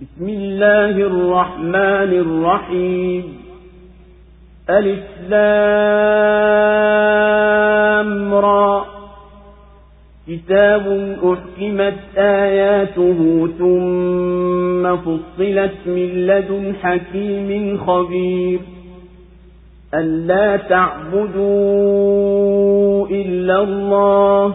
بسم الله الرحمن الرحيم. ألف لام را. كتاب أحكمت آياته ثم فصلت من لدن حكيم خبير. ألا تعبدوا إلا الله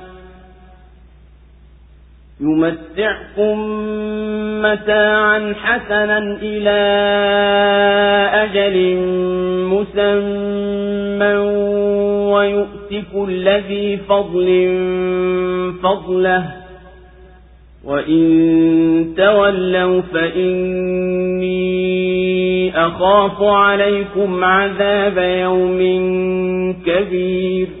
يمتعكم متاعا حسنا إلى أجل مسمى ويؤتك الذي فضل فضله وإن تولوا فإني أخاف عليكم عذاب يوم كبير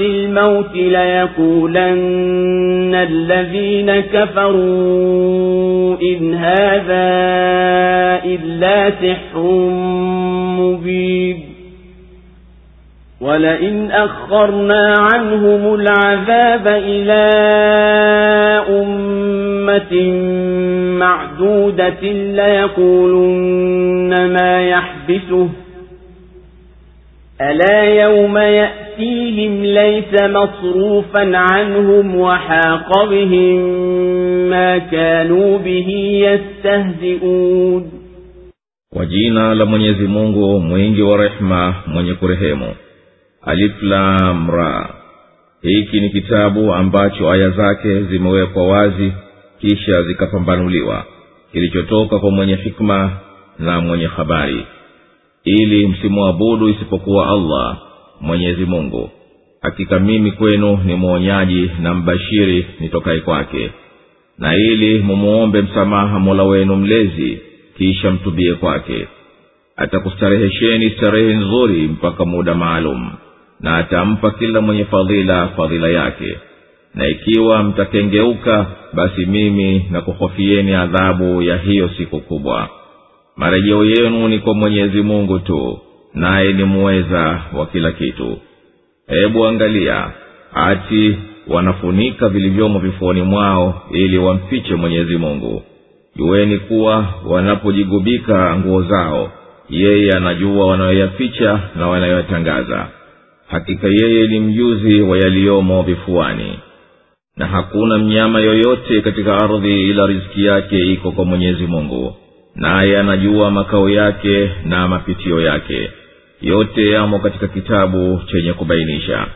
الموت ليقولن الذين كفروا إن هذا إلا سحر مبين. ولئن أخرنا عنهم العذاب إلى أمة معدودة ليقولن ما يحبسه. ألا يوم يأتيهم ليس مصروفا عنهم وحاق بهم ما كانوا به يستهزئون kwa jina la mwenyezi mungu mwingi wa rehema mwenye kurehemu aliflamra hiki ni kitabu ambacho aya zake zimewekwa wazi kisha zikapambanuliwa kilichotoka kwa mwenye hikma na mwenye habari ili msimwabudu isipokuwa allah mwenyezi mungu. Hakika mimi kwenu ni mwonyaji na mbashiri nitokaye kwake. Na ili mumuombe msamaha mola wenu mlezi kisha mtubie kwake. Atakustarehesheni starehe nzuri mpaka muda maalum na atampa kila mwenye fadhila fadhila yake. Na ikiwa mtakengeuka basi mimi nakuhofieni adhabu ya hiyo siku kubwa. Marejeo yenu ni kwa mwenyezi mungu tu naye ni muweza wa kila kitu. Hebu angalia ati wanafunika vilivyomo vifuani mwao ili wamfiche mwenyezi mungu. Juweni kuwa wanapojigubika nguo zao yeye anajua wanayoyaficha na wanayoyatangaza. Hakika yeye ni mjuzi wa yaliyomo vifuani. Na hakuna mnyama yoyote katika ardhi ila riziki yake iko kwa mwenyezi mungu. Naye anajua makao yake na mapitio yake yote yamo katika kitabu chenye kubainisha.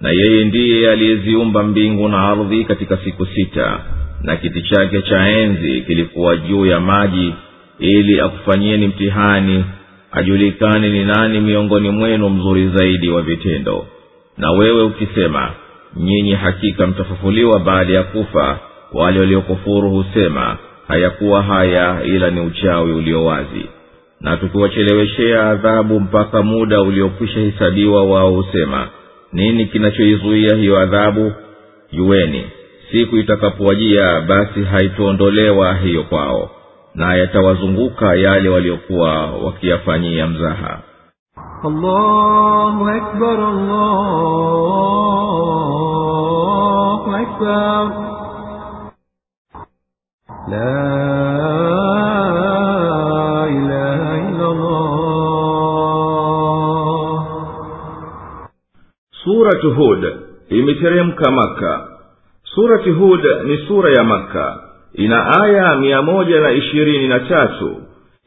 Na yeye ndiye aliyeziumba mbingu na ardhi katika siku sita na kiti chake cha enzi kilikuwa juu ya maji ili akufanyieni mtihani ajulikane ni nani miongoni mwenu mzuri zaidi wa vitendo. Na wewe ukisema nyinyi hakika mtafufuliwa baada ya kufa wale waliokufuru husema hayakuwa haya ila ni uchawi ulio wazi na tukiwacheleweshea adhabu mpaka muda uliokwisha hesabiwa wao husema nini kinachoizuia hiyo adhabu juweni siku itakapowajia basi haitoondolewa hiyo kwao na yatawazunguka yale waliokuwa wakiyafanyia mzaha allahu akbar, allahu akbar. La suratu hud imeteremka maka surati hud ni sura ya makka. Ina aya mia moja na ishirini na tatu.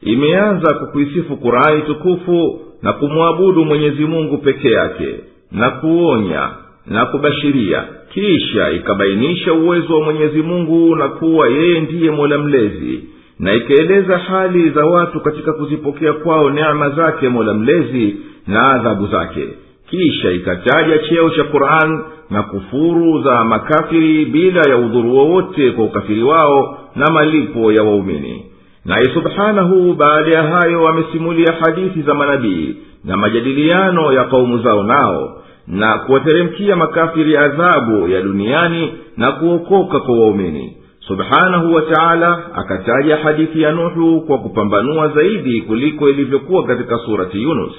Imeanza kwa kuisifu kurani tukufu na kumwabudu mwenyezi mungu peke yake na kuonya na kubashiria. Kisha ikabainisha uwezo wa mwenyezi mungu na kuwa yeye ndiye mola mlezi na ikaeleza hali za watu katika kuzipokea kwao neema zake mola mlezi na adhabu zake kisha ikataja cheo cha quran na kufuru za makafiri bila ya udhuru wowote kwa ukafiri wao na malipo ya waumini. Naye subhanahu baada ya hayo amesimulia hadithi za manabii na majadiliano ya kaumu zao nao na kuwateremkia makafiri adhabu ya duniani na kuokoka kwa waumini. Subhanahu wa taala akataja hadithi ya nuhu kwa kupambanua zaidi kuliko ilivyokuwa katika surati yunus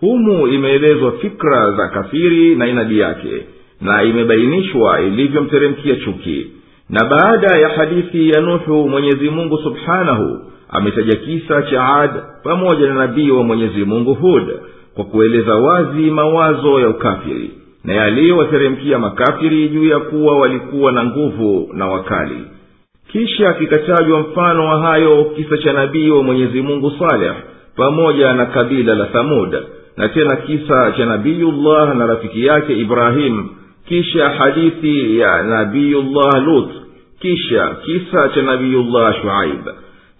humu imeelezwa fikra za kafiri na inadi yake na imebainishwa ilivyomteremkia chuki. Na baada ya hadithi ya nuhu mwenyezi mungu subhanahu ametaja kisa cha ad pamoja na nabii wa mwenyezi mungu hud kwa kueleza wazi mawazo ya ukafiri na yaliyowateremkia makafiri juu ya kuwa walikuwa na nguvu na wakali. Kisha kikatajwa mfano wa hayo kisa cha nabii wa mwenyezi mungu saleh pamoja na kabila la thamud na tena kisa cha nabiyullah na rafiki yake ibrahim kisha hadithi ya nabiyullah lut kisha kisa cha nabiyullah shuaib.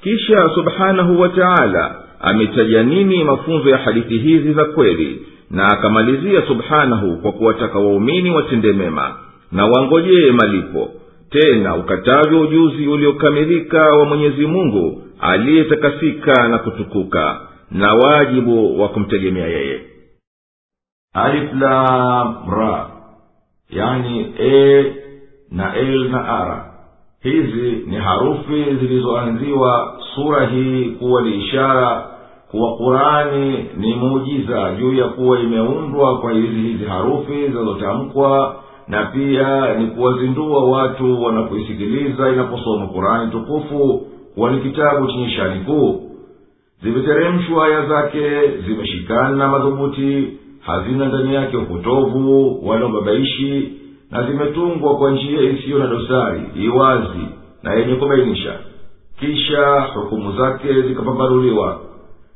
Kisha subhanahu wa taala ametaja nini mafunzo ya hadithi hizi za kweli na akamalizia subhanahu kwa kuwataka waumini watende mema na wangojee malipo. Tena ukatavyo ujuzi uliokamilika wa mwenyezi mungu aliyetakasika na kutukuka na wajibu wa kumtegemea yeye. Aliflamra yani e na l na ara hizi ni harufi zilizoanziwa sura hii kuwa ni ishara kuwa qurani ni muujiza juu ya kuwa imeundwa kwa hizi hizi harufi zinazotamkwa na pia ni kuwazindua watu wanapoisikiliza inaposoma qurani tukufu kuwa ni kitabu chenye shani kuu zimeteremshwa aya zake zimeshikana madhubuti hazina ndani yake upotovu wala ubabaishi na zimetungwa kwa njia isiyo na dosari iwazi na yenye kubainisha. Kisha hukumu zake zikapambanuliwa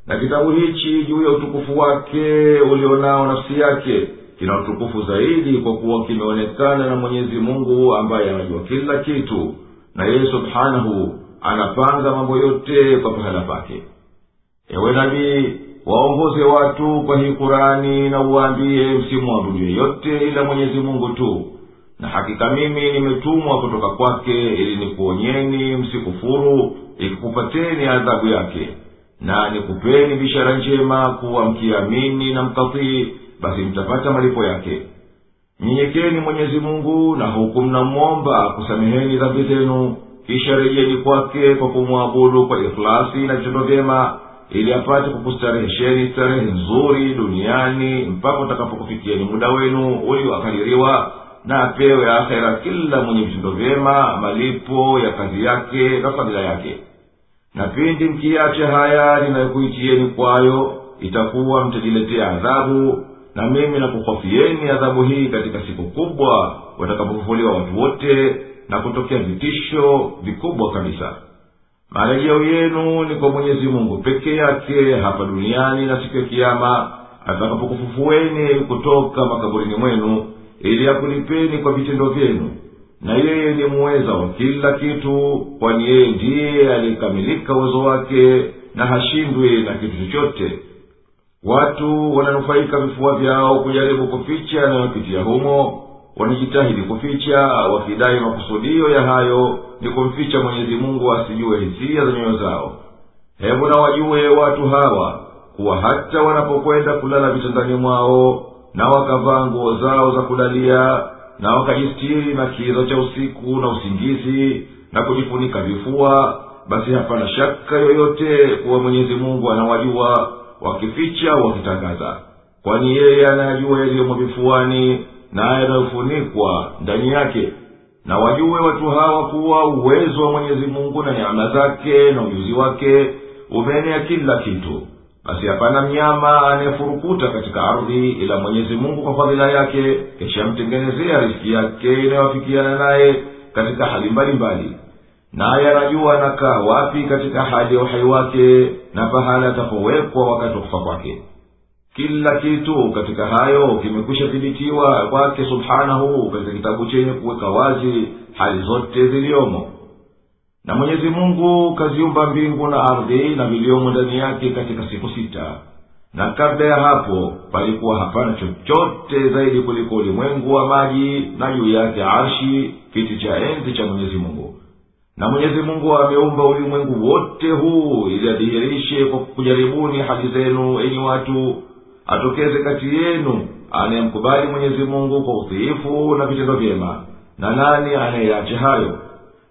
na kitabu hichi juu ya utukufu wake ulionao nafsi yake kina utukufu zaidi kwa kuwa kimeonekana na mwenyezi mungu ambaye anajua kila kitu na yeye subhanahu anapanga mambo yote kwa pahala pake ewe nabii waongoze watu kwa hii kurani na uwaambie msimwabudu yeyote ila mwenyezi mungu tu. Na hakika mimi nimetumwa kutoka kwake ili nikuonyeni msikufuru ikikupateni adhabu yake. Na nikupeni bishara njema kuwa mkiamini na mkatii basi mtapata malipo yake. Nyenyekeni mwenyezi mungu na huku mnamwomba kusameheni dhambi zenu kisha rejeni kwake kwa kumwabudu kwa ikhlasi na vitendo vyema ili apate kukustarehesheni starehe nzuri duniani mpaka utakapokufikieni muda wenu ulioakadiriwa na apewe akhera. Kila mwenye vitendo vyema malipo ya kazi yake na fadhila yake. Na pindi mkiacha haya ninayokuitieni kwayo itakuwa mtajiletea adhabu na mimi nakuhofieni adhabu hii katika siku kubwa watakapofufuliwa watu wote na kutokea vitisho vikubwa kabisa marejeo yenu ni kwa mwenyezi mungu peke yake hapa duniani na siku ya kiama atakapokufufueni kutoka makaburini mwenu ili akulipeni kwa vitendo vyenu. Na yeye ni muweza wa kila kitu kwani yeye ndiye aliyekamilika uwezo wake na hashindwi na kitu chochote. Watu wananufaika vifua vyao kujaribu kuficha yanayopitia humo wanajitahidi kuficha wakidai makusudio ya hayo ni kumficha mwenyezi mungu asijue hisia za nyoyo zao. Hebu na wajue watu hawa kuwa hata wanapokwenda kulala vitandani mwao na wakavaa nguo zao za kulalia na wakajistiri na kiza cha usiku na usingizi na kujifunika vifua basi hapana shaka yoyote kuwa mwenyezi mungu anawajua wakificha wakitangaza. Kwani yeye anayajua yaliyomo vifuani na yanayofunikwa ndani yake. Na wajue watu hawa kuwa uwezo wa mwenyezi mungu na neema zake na ujuzi wake umeenea kila kitu. Basi hapana mnyama anayefurukuta katika ardhi ila mwenyezi mungu kwa fadhila yake kisha mtengenezea riski yake inayoafikiana naye katika hali mbalimbali. Naye anajua anakaa wapi katika hali ya uhai wake na pahala atapowekwa wakati wa kufa kwake kila kitu katika hayo kimekwisha thibitiwa kwake subhanahu katika kitabu chenye kuweka wazi hali zote ziliyomo na mwenyezi mungu kaziumba mbingu na ardhi na viliomo ndani yake katika siku sita. Na kabla ya hapo palikuwa hapana chochote zaidi kuliko ulimwengu wa maji na juu yake arshi kiti cha enzi cha mwenyezi mungu. Na mwenyezi mungu ameumba ulimwengu wote huu ili adhihirishe kwa kujaribuni hali zenu enyi watu atokeze kati yenu anayemkubali mwenyezi mungu kwa utiifu na vitendo vyema. Na nani anayeacha hayo?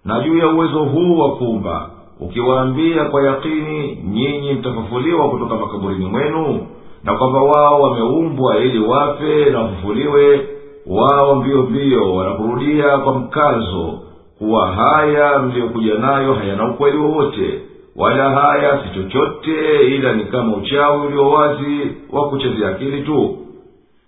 Na juu ya uwezo huu wa kuumba ukiwaambia kwa yakini nyinyi mtafufuliwa kutoka makaburini mwenu na kwamba wao wameumbwa ili wafe na wafufuliwe wao mbio mbio wanakurudia kwa mkazo kuwa haya mliyokuja nayo hayana ukweli wowote wala haya si chochote ila ni kama uchawi ulio wazi wa kuchezea akili tu.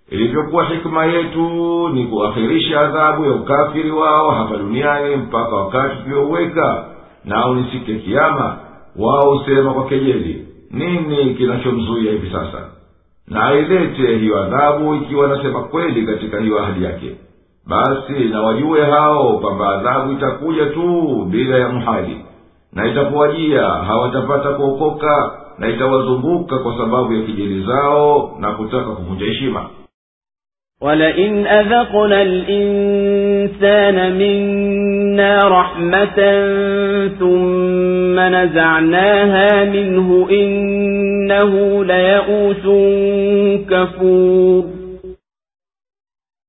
Ilivyokuwa hikima yetu ni kuakhirisha adhabu ya ukafiri wao hapa duniani mpaka wakati tuliouweka nao ni siku ya kiama wao husema kwa kejeli nini kinachomzuia hivi sasa? Na ailete hiyo adhabu ikiwa nasema kweli katika hiyo ahadi yake. Basi na wajue hao kwamba adhabu itakuja tu bila ya mhali na itapowajia hawatapata kuokoka na itawazunguka kwa sababu ya kijeli zao na kutaka kuvunja heshima ولئن أذقنا الإنسان منا رحمة ثم نزعناها منه إنه ليئوس كفور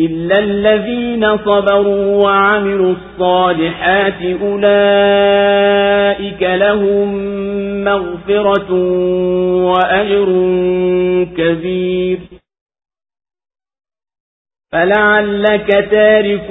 إلا الذين صبروا وعملوا الصالحات أولئك لهم مغفرة وأجر كبير. فلعلك تارك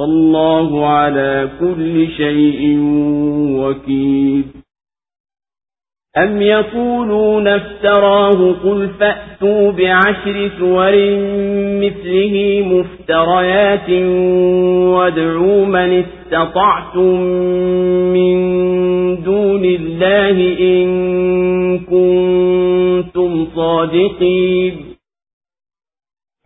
والله على كل شيء وكيل. أم يقولون افتراه قل فأتوا بعشر سور مثله مفتريات وادعوا من استطعتم من دون الله إن كنتم صادقين.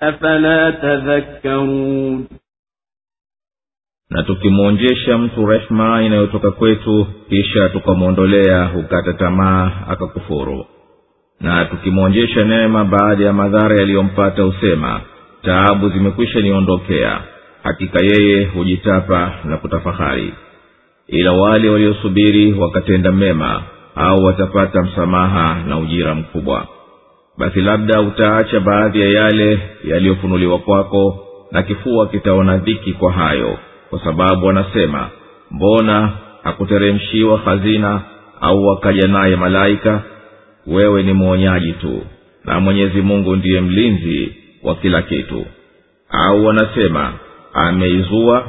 afala tadhakkarun. Na tukimwonjesha mtu rehma inayotoka kwetu kisha tukamwondolea hukata tamaa akakufuru. Na tukimwonjesha neema baada ya madhara yaliyompata husema taabu zimekwisha niondokea. Hakika yeye hujitapa na kutafahari ila wale waliosubiri wakatenda mema au watapata msamaha na ujira mkubwa basi labda utaacha baadhi ya yale yaliyofunuliwa kwako na kifua kitaona dhiki kwa hayo kwa sababu wanasema mbona hakuteremshiwa hazina au wakaja naye malaika? Wewe ni mwonyaji tu na mwenyezi mungu ndiye mlinzi wa kila kitu. Au wanasema ameizua?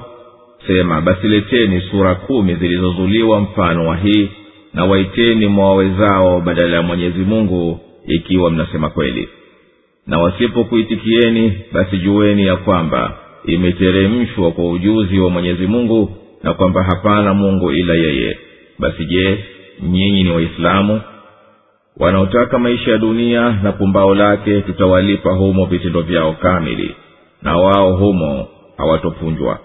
Sema basi leteni sura kumi zilizozuliwa mfano wa hii na waiteni mwawezao badala ya mwenyezi mungu ikiwa mnasema kweli. Na wasipokuitikieni basi jueni ya kwamba imeteremshwa kwa ujuzi wa mwenyezi mungu na kwamba hapana mungu ila yeye. Basi je nyinyi ni waislamu? Wanaotaka maisha ya dunia na pumbao lake tutawalipa humo vitendo vyao kamili na wao humo hawatopunjwa.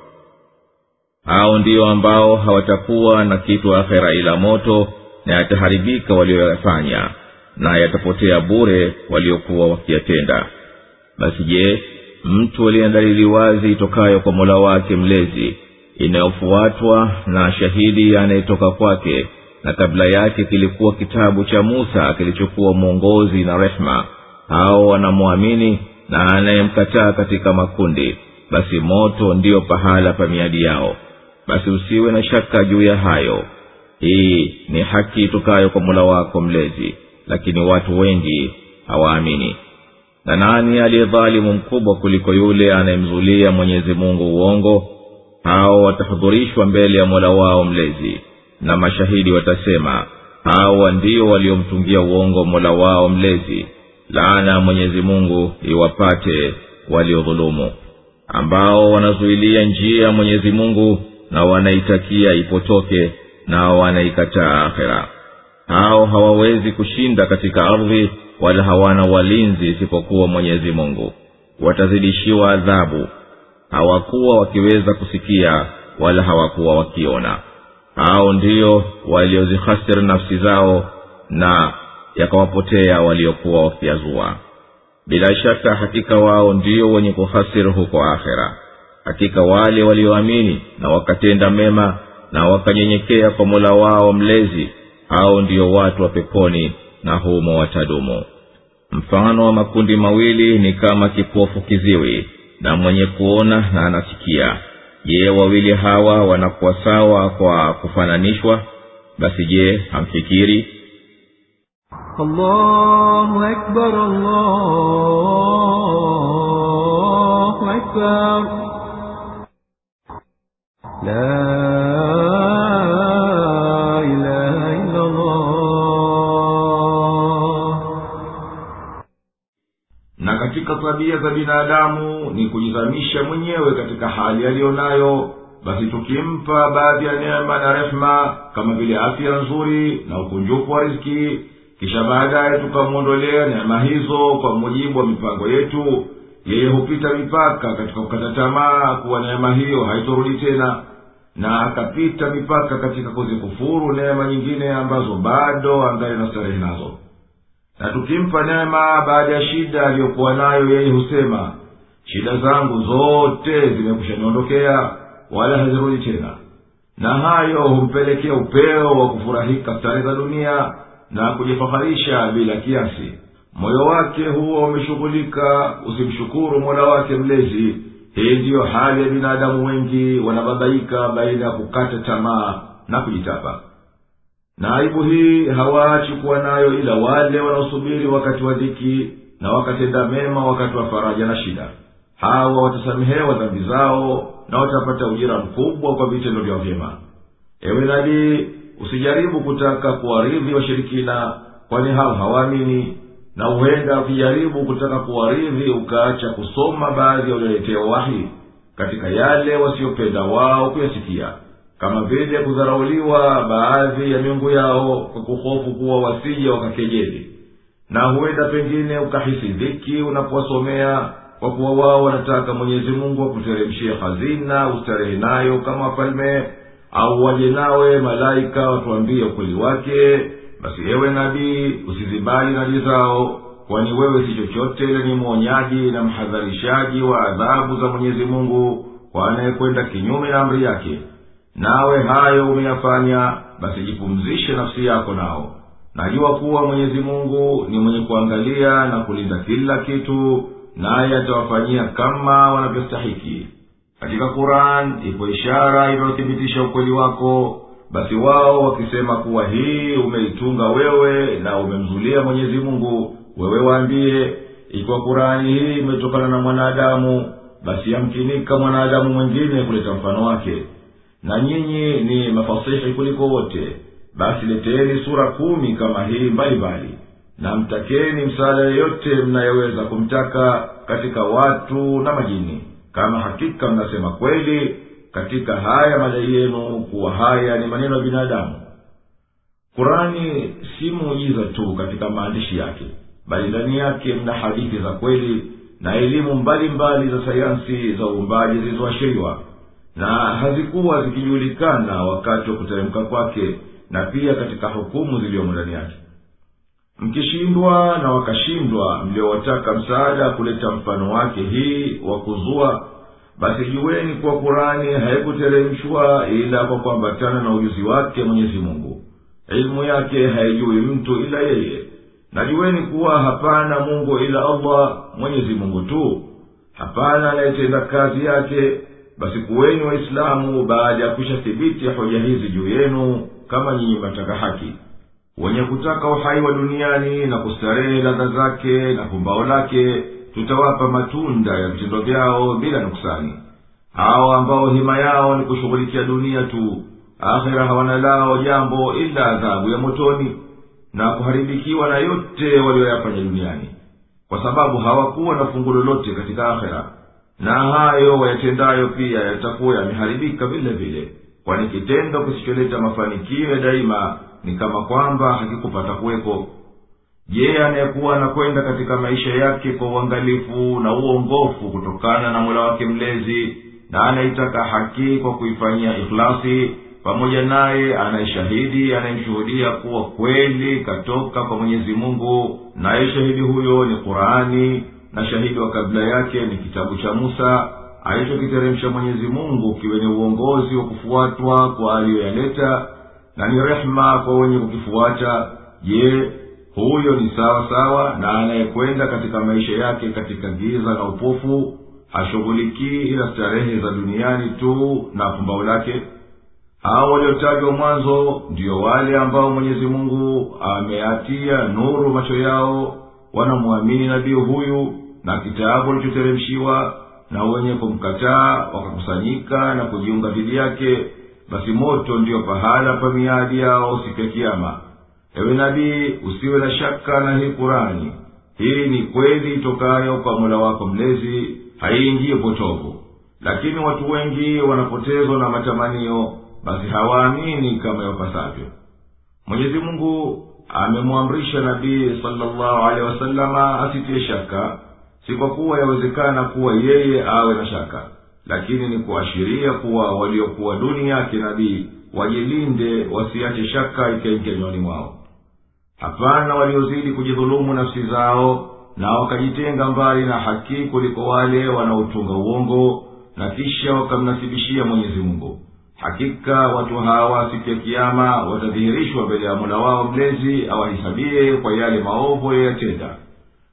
Hao ndio ambao hawatakuwa na kitu akhera ila moto na yataharibika walioyafanya na yatapotea bure waliokuwa wakiyatenda. Basi je mtu aliye wazi itokayo kwa mola wake mlezi inayofuatwa na shahidi anayetoka kwake na kabla yake kilikuwa kitabu cha musa kilichokuwa mwongozi na rehma hao wanamwamini na anayemkataa katika makundi basi moto ndiyo pahala pa miadi yao. Basi usiwe na shaka juu ya hayo. Hii ni haki itokayo kwa mola wako mlezi lakini watu wengi hawaamini. Na nani aliyedhalimu mkubwa kuliko yule anayemzulia mwenyezi mungu uongo? Hao watahudhurishwa mbele ya mola wao mlezi. Na mashahidi watasema hawa ndio waliomtungia uongo mola wao mlezi. Laana ya mwenyezi mungu iwapate waliodhulumu ambao wanazuilia njia ya mwenyezi mungu na wanaitakia ipotoke na wanaikataa akhera hao hawawezi kushinda katika ardhi wala hawana walinzi isipokuwa mwenyezi mungu. Watazidishiwa adhabu. Hawakuwa wakiweza kusikia wala hawakuwa wakiona. Hao ndio waliozihasiri nafsi zao na yakawapotea waliokuwa wakiazua. Bila shaka hakika wao ndio wenye kuhasiri huko akhera. Hakika wale walioamini na wakatenda mema na wakanyenyekea kwa mola wao mlezi au ndiyo watu wa peponi na humo watadumu. Mfano wa makundi mawili ni kama kipofu kiziwi na mwenye kuona na anasikia. Je wawili hawa wanakuwa sawa kwa kufananishwa? Basi je hamfikiri? Allahu akbar, Allahu akbar. La katika tabia za binadamu ni kujizamisha mwenyewe katika hali aliyo nayo basi tukimpa baadhi ya neema na rehema kama vile afya nzuri na ukunjufu wa riski kisha baadaye tukamwondolea neema hizo kwa mujibu wa mipango yetu yeye hupita mipaka katika kukata tamaa kuwa neema hiyo haitorudi tena na akapita mipaka katika kuzikufuru neema nyingine ambazo bado angali na starehe nazo na tukimpa neema baada ya shida aliyokuwa nayo yeye husema shida zangu zote zimekushaniondokea wala hazirudi tena. Na hayo humpelekea upeo wa kufurahika starehe za dunia na kujifaharisha bila kiasi. Moyo wake huwa umeshughulika usimshukuru mola wake mlezi. Hii ndiyo hali ya binadamu wengi wanababaika baina ya kukata tamaa na kujitapa na aibu hii hawaachi kuwa nayo ila wale wanaosubiri wakati wa dhiki na wakatenda mema wakati wa faraja na shida. Hawa watasamehewa dhambi zao na watapata ujira mkubwa kwa vitendo vyao vyema. Ewe nabii usijaribu kutaka kuwaridhi washirikina kwani hao hawaamini na huenda ukijaribu kutaka kuwaridhi ukaacha kusoma baadhi ya ulioletewa wahi katika yale wasiyopenda wao kuyasikia kama vile kudharauliwa baadhi ya miungu yao kwa kuhofu kuwa wasije wakakejeli. Na huenda pengine ukahisi dhiki unapowasomea kwa kuwa wao wanataka mwenyezi mungu akuteremshie hazina ustarehe nayo kama wafalme au waje nawe malaika watuambie ukweli wake basi ewe nabii usizibali nadi zao kwani wewe si chochote ni mwonyaji na mhadharishaji wa adhabu za mwenyezi mungu kwa anayekwenda kinyume na amri yake nawe hayo umeyafanya basi jipumzishe nafsi yako nao. Najua kuwa mwenyezi mungu ni mwenye kuangalia na kulinda kila kitu naye atawafanyia kama wanavyostahiki. Katika quran ipo ishara inayothibitisha ukweli wako basi wao wakisema kuwa hii umeitunga wewe na umemzulia mwenyezi mungu wewe waambie ikiwa kurani hii imetokana na mwanadamu basi yamkinika mwanadamu mwingine kuleta mfano wake na nyinyi ni mafasihi kuliko wote. Basi leteeni sura kumi kama hii mbalimbali. Na mtakeni msaada yeyote mnayeweza kumtaka katika watu na majini. Kama hakika mnasema kweli katika haya madai yenu kuwa haya ni maneno ya binadamu. Kurani si muujiza tu katika maandishi yake. Bali ndani yake mna hadithi za kweli na elimu mbalimbali za sayansi za uumbaji zilizoashiriwa na hazikuwa zikijulikana wakati wa kuteremka kwake na pia katika hukumu ziliyomo ndani yake. Mkishindwa na wakashindwa mliowataka msaada kuleta mfano wake hii wa kuzua basi juweni kuwa kurani haikuteremshwa ila kwa kuambatana na ujuzi wake mwenyezi mungu. Ilmu yake haijui mtu ila yeye. Na juweni kuwa hapana mungu ila allah mwenyezi mungu tu. Hapana anayetenda kazi yake basi kuweni waislamu baada ya kwisha thibiti hoja hizi juu yenu kama nyinyi mataka haki. Wenye kutaka uhai wa duniani na kustarehe ladha zake na pumbao lake tutawapa matunda ya vitendo vyao bila nuksani hawa ambao hima yao ni kushughulikia dunia tu akhira hawana lao jambo ila adhabu ya motoni na kuharibikiwa na yote walioyafanya duniani. Kwa sababu hawakuwa na fungu lolote katika akhira na hayo wayatendayo pia yatakuwa yameharibika vile vile kwani kitendo kisicholeta mafanikio ya daima ni kama kwamba hakikupata kuweko. Je anayekuwa anakwenda katika maisha yake kwa uangalifu na uongofu kutokana na mola wake mlezi na anaitaka haki kwa kuifanyia ikhlasi pamoja naye anayeshahidi anayemshuhudia kuwa kweli katoka kwa mwenyezi mungu naye shahidi huyo ni qurani na shahidi wa kabla yake ni kitabu cha musa alichokiteremsha mwenyezi mungu kiwe ni uongozi wa kufuatwa kwa aliyoyaleta na ni rehema kwa wenye kukifuata. Je huyo ni sawa sawa na anayekwenda katika maisha yake katika giza na upofu? Hashughulikii ila starehe za duniani tu na pumbao lake. Hao waliotajwa mwanzo ndiyo wale ambao mwenyezi mungu ameatia nuru macho yao wanamwamini nabii huyu na kitabu alichoteremshiwa na wenye kumkataa wakakusanyika na kujiunga dhidi yake basi moto ndiyo pahala pa miadi yao siku ya kiama ewe nabii usiwe na shaka na hii kurani hii ni kweli itokayo kwa mola wako mlezi haiingie potovu. Lakini watu wengi wanapotezwa na matamanio basi hawaamini kama yapasavyo mwenyezi mungu amemwamrisha nabii salllahu alehi wasalama asitie shaka si kwa kuwa yawezekana kuwa yeye awe na shaka lakini ni kuashiria kuwa waliokuwa duni yake nabii wajilinde wasiache shaka ikaingia nyoni mwao. Hapana waliozidi kujidhulumu nafsi zao na wakajitenga mbali na haki kuliko wale wanaotunga uongo na kisha wakamnasibishia mwenyezi mungu. Hakika watu hawa siku ya kiama watadhihirishwa mbele ya mola wao mlezi awahisabie kwa yale maovu yayatenda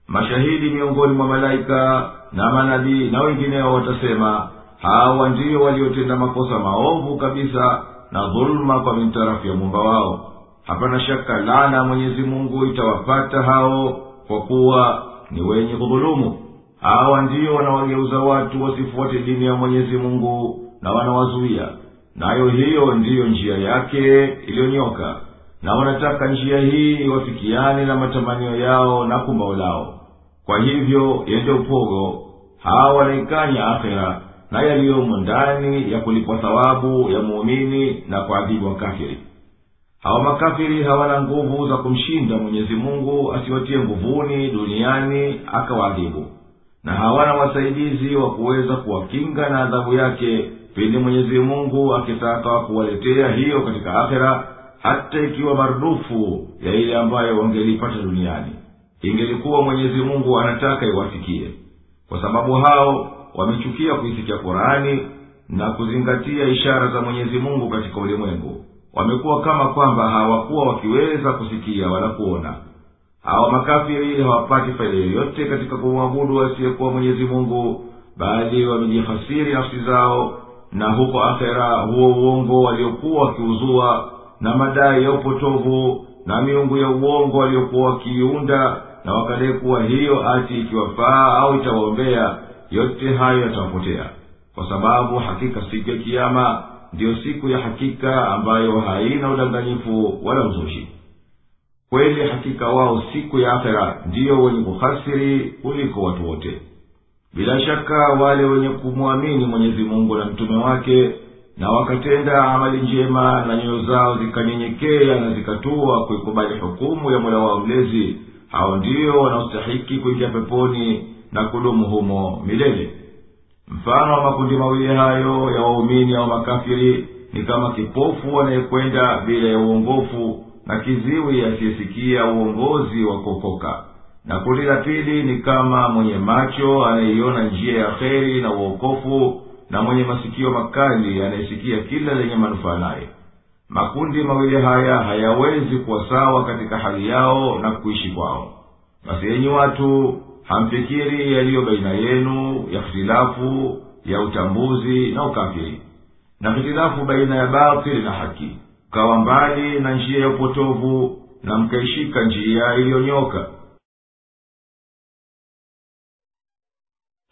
mashahidi miongoni mwa malaika na manabii na wengineo watasema hawa ndiyo waliotenda makosa maovu kabisa na dhuluma kwa mintarafu ya muumba wao. Hapana shaka laana ya mwenyezi mungu itawapata hao kwa kuwa ni wenye kudhulumu. Hawa ndiyo wanawageuza watu wasifuate dini ya mwenyezi mungu na wanawazuia. Nayo hiyo ndiyo njia yake iliyonyoka na wanataka njia hii iwafikiane na matamanio yao na kumbao lao kwa hivyo yende upogo hawa wanaikanya akhera na yaliyomo ndani ya kulipwa thawabu ya muumini na kuadhibu wakafiri hawa makafiri hawana nguvu za kumshinda mwenyezi mungu asiwatie nguvuni duniani akawaadhibu. Na hawana wasaidizi wa kuweza kuwakinga na adhabu yake pindi mwenyezi mungu akitaka kuwaletea hiyo katika akhera hata ikiwa marudufu ya ile ambayo wangelipata duniani. Ingelikuwa mwenyezi mungu anataka iwafikie. Kwa sababu hao wamechukia kuisikia qurani na kuzingatia ishara za mwenyezi mungu katika ulimwengu. Wamekuwa kama kwamba hawakuwa wakiweza kusikia wala kuona. Hawa makafiri hawapati faida yoyote katika kumwabudu asiyekuwa mwenyezi mungu bali wamejihasiri nafsi zao na huko akhera huo uongo waliokuwa wakiuzua na madai ya upotovu na miungu ya uongo waliokuwa wakiiunda na wakadai kuwa hiyo ati ikiwafaa au itawaombea yote hayo yatawapotea. Kwa sababu hakika siku ya kiama ndiyo siku ya hakika ambayo haina udanganyifu wala uzushi. Kweli hakika wao siku ya akhera ndiyo wenye kuhasiri kuliko watu wote. Bila shaka wale wenye kumwamini mwenyezi mungu na mtume wake na wakatenda amali njema na nyoyo zao zikanyenyekea na zikatua kuikubali hukumu ya mola wao mlezi. Hao ndiyo wanaostahiki kuingia peponi na kudumu humo milele. Mfano wa makundi mawili hayo ya waumini au makafiri ni kama kipofu anayekwenda bila ya uongofu na kiziwi asiyesikia uongozi wa kuokoka. Na kundi la pili ni kama mwenye macho anayeiona njia ya kheri na uokofu na mwenye masikio makali anayesikia kila lenye manufaa naye. Makundi mawili haya hayawezi kuwa sawa katika hali yao na kuishi kwao. Basi yenyi watu hamfikiri yaliyo baina yenu ya hitilafu ya utambuzi na ukafiri na hitilafu baina ya batili na haki. Mkawa mbali na njia ya upotovu na mkaishika njia iliyonyoka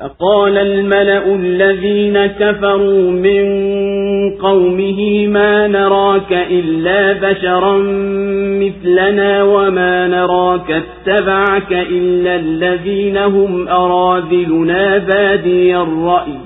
فقال الملأ الذين كفروا من قومه ما نراك إلا بشرا مثلنا وما نراك اتبعك إلا الذين هم أراذلنا بادي الرأي.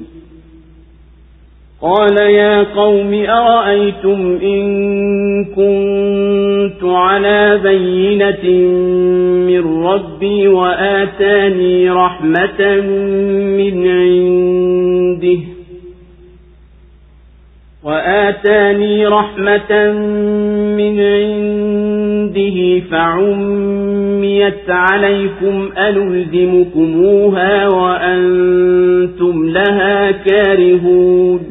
قال يا قوم أرأيتم إن كنت على بينة من ربي وآتاني رحمة من عنده وآتاني رحمة من عنده فعميت عليكم أنلزمكموها وأنتم لها كارهون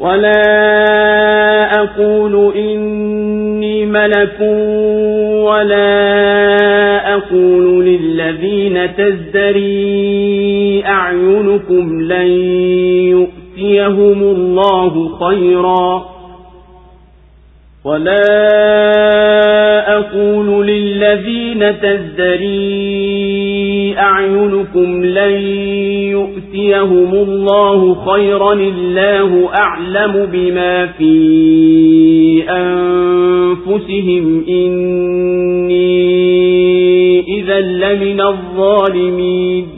ولا أقول إني ملك ولا أقول للذين تزدري أعينكم لن يؤتيهم الله خيرا ولا أقول للذين تزدري أعينكم لن يؤتيهم الله خيرا الله أعلم بما في أنفسهم إني إذا لمن الظالمين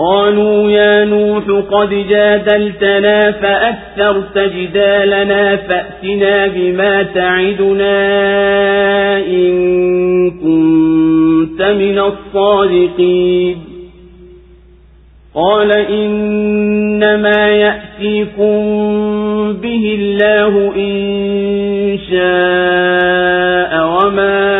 قالوا يا نوح قد جادلتنا فأكثرت جدالنا فأتنا بما تعدنا إن كنت من الصادقين. قال إنما يأتيكم به الله إن شاء وما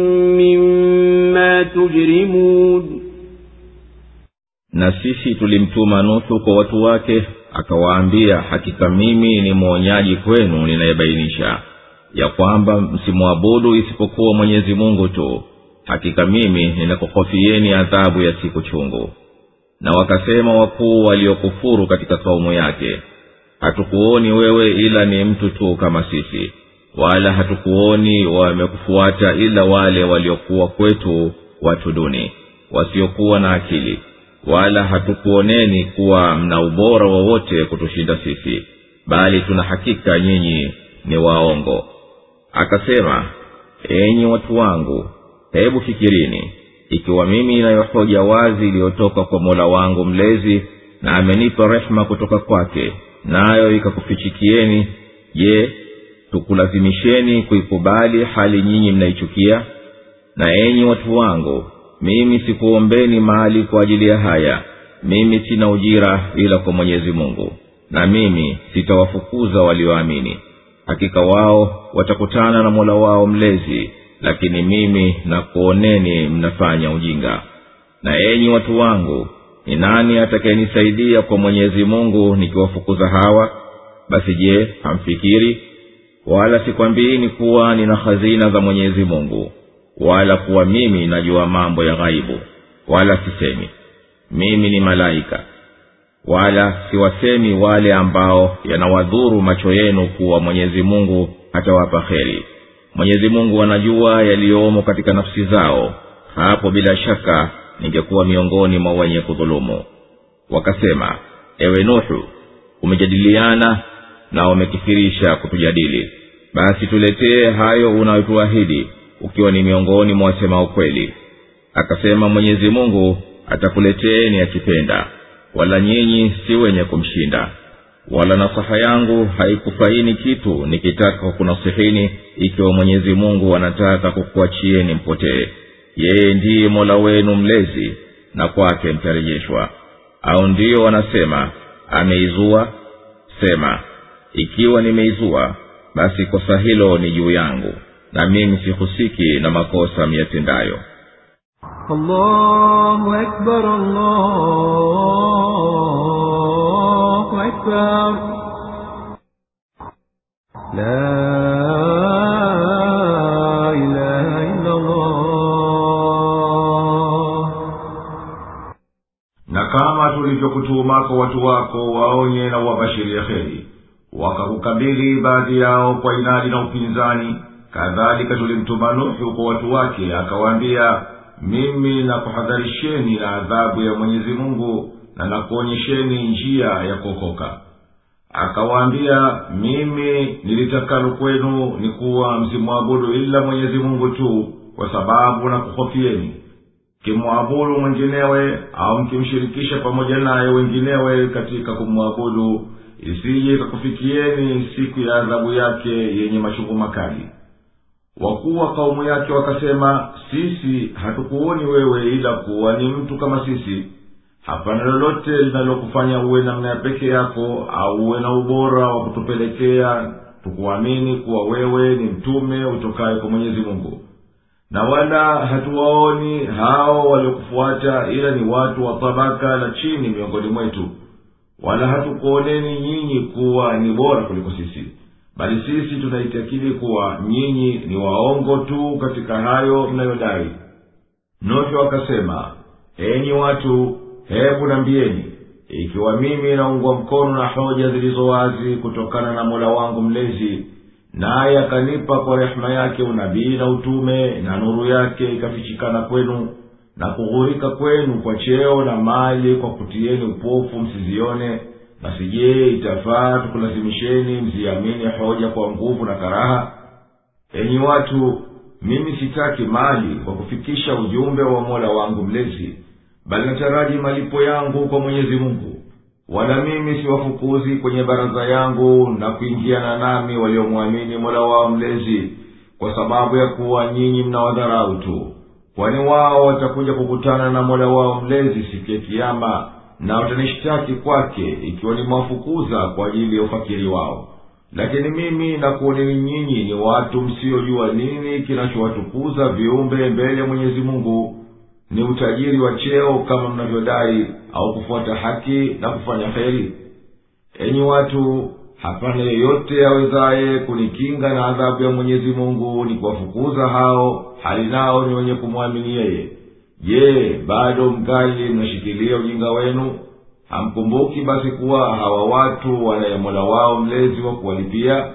مما تجرمون na sisi tulimtuma nuhu kwa watu wake akawaambia hakika mimi ni mwonyaji kwenu ninayebainisha ya kwamba msimwabudu isipokuwa mwenyezi mungu tu hakika mimi ninakuhofieni adhabu ya siku chungu na wakasema wakuu waliokufuru katika saumu yake hatukuoni wewe ila ni mtu tu kama sisi wala hatukuoni wamekufuata ila wale waliokuwa kwetu watu duni wasiokuwa na akili wala hatukuoneni kuwa mna ubora wowote kutushinda sisi bali tuna hakika nyinyi ni waongo. Akasema enyi watu wangu hebu fikirini ikiwa mimi inayo hoja wazi iliyotoka kwa mola wangu mlezi na amenipa rehema kutoka kwake nayo ikakufichikieni je tukulazimisheni kuikubali hali nyinyi mnaichukia na enyi watu wangu mimi sikuombeni mali kwa ajili ya haya mimi sina ujira ila kwa mwenyezi mungu na mimi sitawafukuza walioamini. Hakika wao watakutana na mola wao mlezi lakini mimi nakuoneni mnafanya ujinga. Na enyi watu wangu ni nani atakayenisaidia kwa mwenyezi mungu nikiwafukuza hawa? Basi je hamfikiri wala sikwambiini kuwa nina hazina za mwenyezi mungu wala kuwa mimi najua mambo ya ghaibu wala sisemi. Mimi ni malaika wala siwasemi wale ambao yanawadhuru macho yenu kuwa mwenyezi mungu atawapa kheri. Mwenyezi mungu anajua yaliyomo katika nafsi zao. Hapo bila shaka ningekuwa miongoni mwa wenye kudhulumu. Wakasema ewe nuhu umejadiliana na umekithirisha kutujadili. Basi tuletee hayo unayotuahidi ukiwa ni miongoni mwa wasema ukweli. Akasema mwenyezi mungu atakuleteeni akipenda wala nyinyi si wenye kumshinda. Wala nasaha yangu haikufaini kitu nikitaka kunasihini ikiwa mwenyezi mungu anataka kukuachieni mpotee. Yeye ndiye mola wenu mlezi na kwake mtarejeshwa. Au ndiyo wanasema ameizua? Sema ikiwa nimeizua basi kosa hilo ni juu yangu na mimi sihusiki na makosa myatendayo allahu akbar, na kama tulivyokutuumako watu wako waonye na uwabashirie kheri wakakukabili baadhi yao kwa inadi na upinzani. Kadhalika tulimtuma nuhu kwa watu wake akawaambia mimi nakuhadharisheni na adhabu ya mwenyezi mungu na nakuonyesheni njia ya kuokoka. Akawaambia mimi nilitakalo kwenu ni kuwa msimwabudu ila mwenyezi mungu tu kwa sababu nakuhofieni. Mkimwabudu mwenginewe au mkimshirikisha pamoja naye wenginewe katika kumwabudu isije ikakufikieni siku ya adhabu yake yenye machungu makali. Wakuwa kaumu yake wakasema sisi hatukuoni wewe ila kuwa ni mtu kama sisi. Hapana lolote linalokufanya uwe namna ya peke yako au uwe na ubora wa kutupelekea tukuamini kuwa wewe ni mtume utokaye kwa mwenyezi mungu. Na wala hatuwaoni hao waliokufuata ila ni watu wa tabaka la chini miongoni mwetu wala hatukuoneni nyinyi kuwa ni bora kuliko sisi bali sisi tunaitakidi kuwa nyinyi ni waongo tu katika hayo mnayodai. Nuhu akasema enyi watu hebu nambieni ikiwa mimi naungwa mkono na hoja zilizo wazi kutokana na mola wangu mlezi naye akanipa kwa rehema yake unabii na utume na nuru yake ikafichikana kwenu na kughurika kwenu kwa cheo na mali kwa kutieni upofu msizione. Basi je itafaa tukulazimisheni mziamini hoja kwa nguvu na karaha? Enyi watu mimi sitaki mali kwa kufikisha ujumbe wa mola wangu mlezi bali nataraji malipo yangu kwa mwenyezi mungu. Wala mimi siwafukuzi kwenye baraza yangu na kuingiana nami waliomwamini mola wao mlezi kwa sababu ya kuwa nyinyi mnawadharau tu kwani wao watakuja kukutana na mola wao mlezi siku ya kiama na watanishtaki kwake ikiwa nimewafukuza kwa ajili ya ufakiri wao. Lakini mimi nakuoneni nyinyi ni watu msiojua nini kinachowatukuza viumbe mbele ya mwenyezi mungu. Ni utajiri wa cheo kama mnavyodai au kufuata haki na kufanya heri enyi watu hapana yeyote awezaye kunikinga na adhabu ya mwenyezi mungu ni kuwafukuza hao hali nao ni wenye kumwamini yeye. Je bado mgali mnashikilia ujinga wenu? Hamkumbuki basi kuwa hawa watu wanaye mola wao mlezi wa kuwalipia?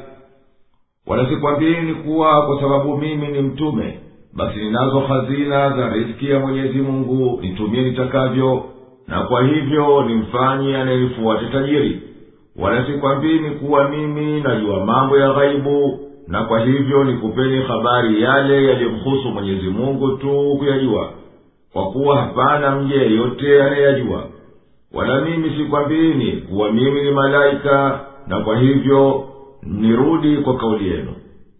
Wanasikwambieni kuwa kwa sababu mimi ni mtume basi ninazo hazina za riski ya mwenyezi mungu nitumie nitakavyo na kwa hivyo nimfanye anayenifuate tajiri wala sikwambini kuwa mimi najua mambo ya ghaibu na kwa hivyo nikupeni habari yale yaliyomhusu mwenyezi mungu tu kuyajua. Kwa kuwa hapana mje yeyote anayeyajua wala mimi sikwambini kuwa mimi ni malaika na kwa hivyo nirudi kwa kauli yenu.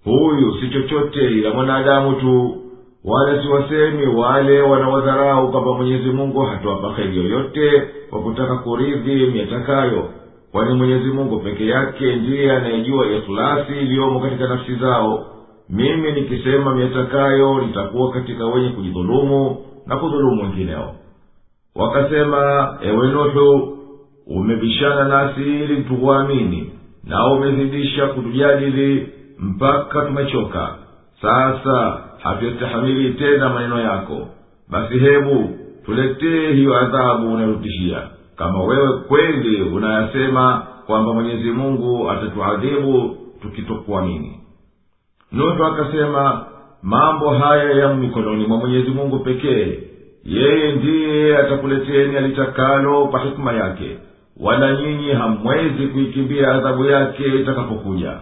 Huyu si chochote ila mwanadamu tu wala siwasemi wale wanawadharau kwamba mwenyezi mungu hatawapa heri yoyote kwa kutaka kuridhi miatakayo kwani mwenyezi mungu peke yake ndiye anayejua ikhlasi iliyomo katika nafsi zao. Mimi nikisema miatakayo nitakuwa katika wenye kujidhulumu na kudhulumu wengineo. Wakasema ewe nuhu umebishana nasi ili tukuamini na umezidisha kutujadili mpaka tumechoka. Sasa hatuyastahamili tena maneno yako. Basi hebu tuletee hiyo adhabu unayotishia kama wewe kweli unayasema kwamba mwenyezi mungu atatuadhibu tukitokuamini. Nuhu akasema mambo haya ya mikononi mwa mwenyezi mungu pekee yeye ndiye atakuleteni alitakalo kwa hikima yake. Wala nyinyi hamwezi kuikimbia adhabu yake itakapokuja.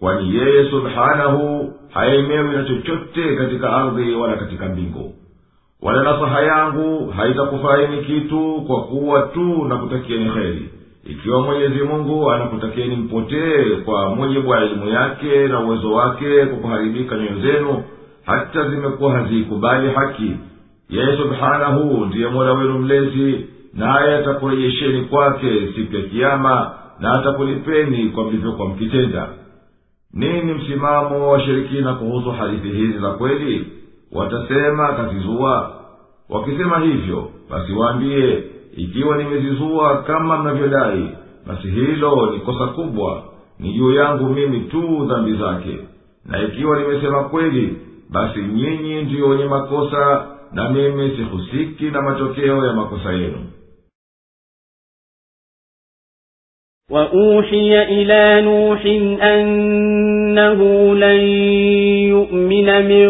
Kwani yeye subhanahu haemewi na chochote katika ardhi wala katika mbingu wala nasaha yangu haitakufaini kitu kwa kuwa tu nakutakieni heri ikiwa mwenyezi mungu anakutakieni mpotee kwa mujibu wa elimu yake na uwezo wake kwa kuharibika nyoyo zenu hata zimekuwa haziikubali haki yeye subhanahu ndiye mola wenu mlezi naye atakurejesheni kwake siku ya kiama na atakulipeni kwa mlivyokuwa mkitenda. Nini msimamo wa washirikina kuhusu hadithi hizi za kweli watasema kazizua wakisema hivyo basi waambie ikiwa nimezizua kama mnavyodai basi hilo ni kosa kubwa ni juu yangu mimi tu dhambi zake na ikiwa nimesema kweli basi nyinyi ndiyo wenye makosa na mimi sihusiki na matokeo ya makosa yenu وأوحي إلى نوح أنه لن يؤمن من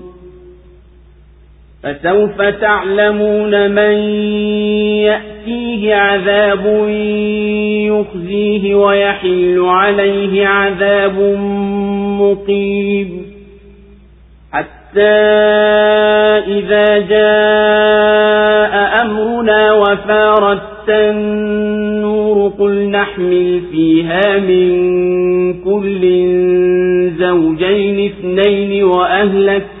فسوف تعلمون من يأتيه عذاب يخزيه ويحل عليه عذاب مقيم. حتى إذا جاء أمرنا وفارت النور قل نحمل فيها من كل زوجين اثنين وأهلك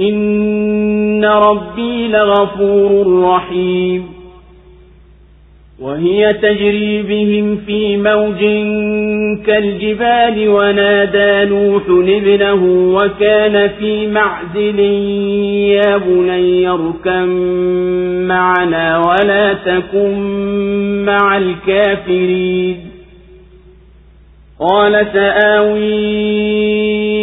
إن ربي لغفور رحيم وهي تجري بهم في موج كالجبال ونادى نوح ابنه وكان في معزل يا بني اركم معنا ولا تكن مع الكافرين قال سآوي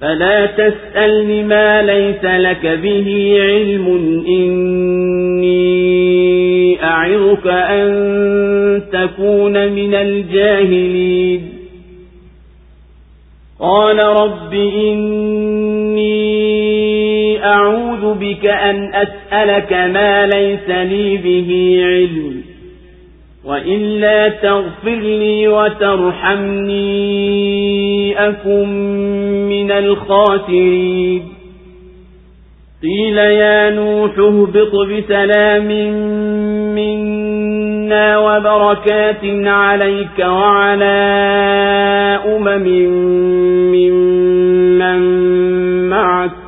فلا تسألني ما ليس لك به علم. إني أعظك أن تكون من الجاهلين. قال رب إني أعوذ بك أن أسألك ما ليس لي به علم. وإلا تغفر لي وترحمني أكن من الخاسرين. قيل يا نوح اهبط بسلام منا وبركات عليك وعلى أمم ممن معك.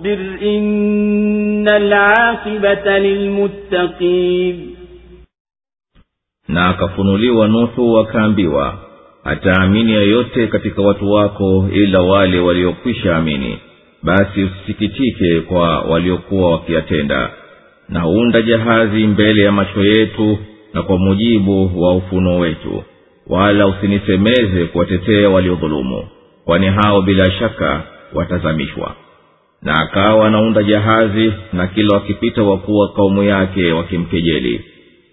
فاصبر إن العاقبة للمتقين na akafunuliwa nuhu akaambiwa hataamini yeyote katika watu wako ila wale waliokwisha amini basi usisikitike kwa waliokuwa wakiyatenda na unda jahazi mbele ya macho yetu na kwa mujibu wa ufunuo wetu wala usinisemeze kuwatetea waliodhulumu kwani hao bila shaka watazamishwa na akawa anaunda jahazi na kila wakipita wakuwa kaumu yake wakimkejeli.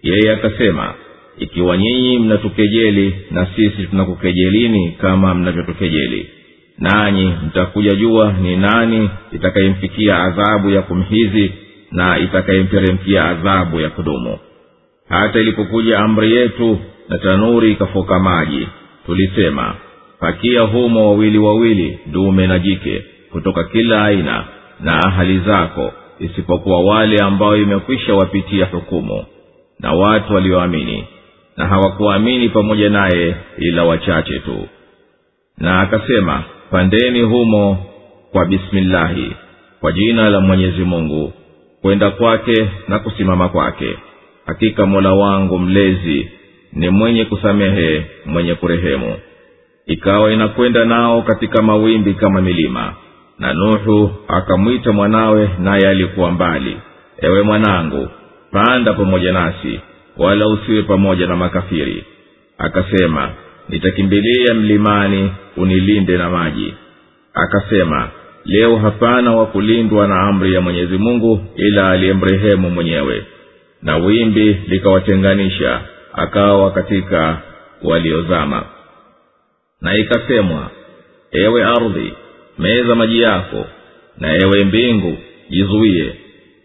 Yeye akasema ikiwa nyinyi mnatukejeli na sisi tunakukejelini kama mnavyotukejeli nanyi mtakuja jua ni nani itakayemfikia adhabu ya kumhizi na itakayemteremkia adhabu ya kudumu. Hata ilipokuja amri yetu na tanuri ikafoka maji tulisema pakia humo wawili wawili dume na jike kutoka kila aina na ahali zako isipokuwa wale ambao imekwisha wapitia hukumu na watu walioamini na hawakuamini pamoja naye ila wachache tu. Na akasema pandeni humo kwa bismillahi kwa jina la mwenyezi mungu kwenda kwake na kusimama kwake. Hakika mola wangu mlezi ni mwenye kusamehe mwenye kurehemu. Ikawa inakwenda nao katika mawimbi kama milima na nuhu akamwita mwanawe naye alikuwa mbali. Ewe mwanangu panda pamoja nasi wala usiwe pamoja na makafiri. Akasema nitakimbilia mlimani unilinde na maji. Akasema leo hapana wa kulindwa na amri ya mwenyezi mungu ila aliyemrehemu mwenyewe. Na wimbi likawatenganisha akawa katika waliozama. Na ikasemwa ewe ardhi meza maji yako na ewe mbingu jizuie.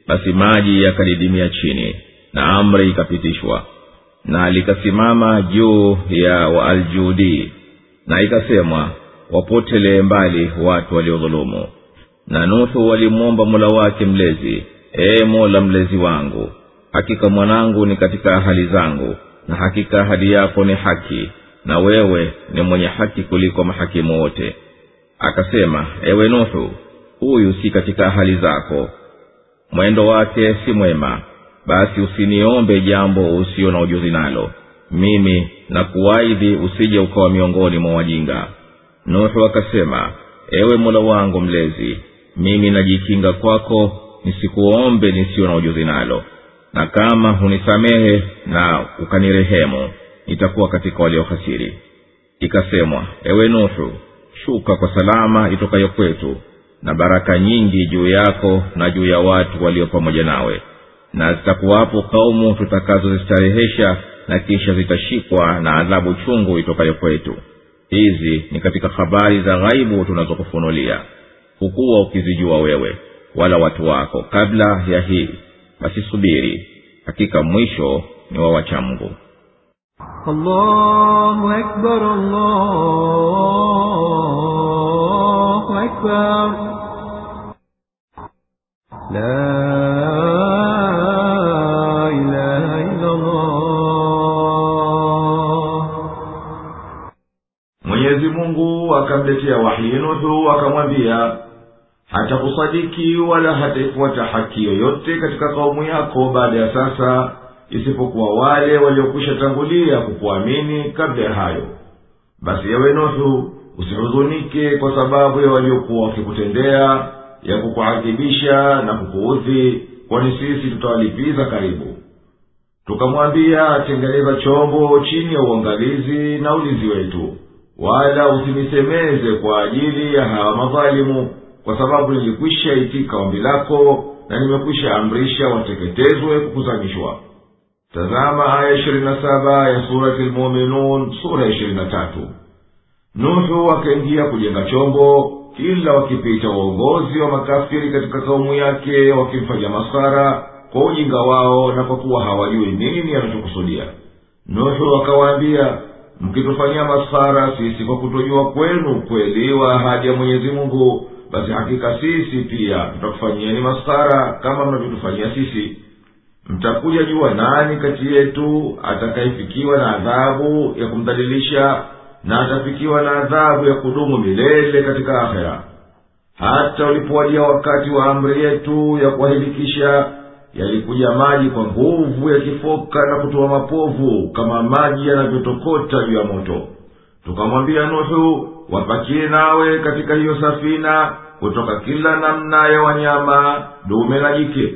Basi maji yakadidimia chini na amri ikapitishwa na likasimama juu ya waaljudi na ikasemwa wapotelee mbali watu waliodhulumu. Na nuhu walimwomba mola wake mlezi ee mola mlezi wangu hakika mwanangu ni katika ahali zangu na hakika ahadi yako ni haki na wewe ni mwenye haki kuliko mahakimu wote akasema ewe nuhu huyu si katika ahali zako. Mwendo wake si mwema. Basi usiniombe jambo usio na ujuzi nalo. Mimi na kuwaidhi usije ukawa miongoni mwa wajinga. Nuhu akasema ewe mola wangu mlezi mimi najikinga kwako nisikuombe nisiyo na ujuzi nalo. Na kama hunisamehe na ukanirehemu nitakuwa katika waliohasiri ikasemwa ewe nuhu shuka kwa salama itokayo kwetu na baraka nyingi juu yako na juu ya watu walio pamoja nawe. Na zitakuwapo kaumu tutakazozistarehesha na kisha zitashikwa na adhabu chungu itokayo kwetu. Hizi ni katika habari za ghaibu tunazokufunulia. Hukuwa ukizijua wewe wala watu wako kabla ya hii. Basi subiri hakika mwisho ni wa wachamgu الله أكبر الله أكبر لا إله إلا الله mwenyezi mungu akamletea wahyi nuhu akamwambia hatakusadiki wala hataifuata haki yoyote katika kaumu yako baada ya sasa isipokuwa wale waliokwisha tangulia kukuamini kabla ya hayo. Basi ewe nuhu usihuzunike kwa sababu ya waliokuwa wakikutendea ya kukuadhibisha na kukuudhi kwani sisi tutawalipiza karibu. Tukamwambia tengeneza chombo chini ya uangalizi na ulinzi wetu wala usinisemeze kwa ajili ya hawa madhalimu kwa sababu nilikwisha itika ombi lako na nimekwisha amrisha wateketezwe kukuzamishwa tazama aya ishirini na saba ya surati lmuminun sura ishirini na tatu. Nuhu akaingia kujenga chombo kila wakipita uongozi wa makafiri katika kaumu yake wakimfanya masara kwa ujinga wao na kwa kuwa hawajui nini anachokusudia. Nuhu akawaambia mkitufanyia masara sisi kwa kutojua kwenu kweli wa ahadi ya mwenyezi mungu basi hakika sisi pia tutakufanyieni masara kama mnavyotufanyia sisi mtakuja jua nani kati yetu atakayefikiwa na adhabu ya kumdhalilisha na atafikiwa na adhabu ya kudumu milele katika akhera. Hata ulipowadia wakati wa amri yetu ya kuwahilikisha yalikuja maji kwa nguvu yakifoka na kutoa mapovu kama maji yanavyotokota juu ya moto. Tukamwambia nuhu wapakie nawe katika hiyo safina kutoka kila namna ya wanyama dume na jike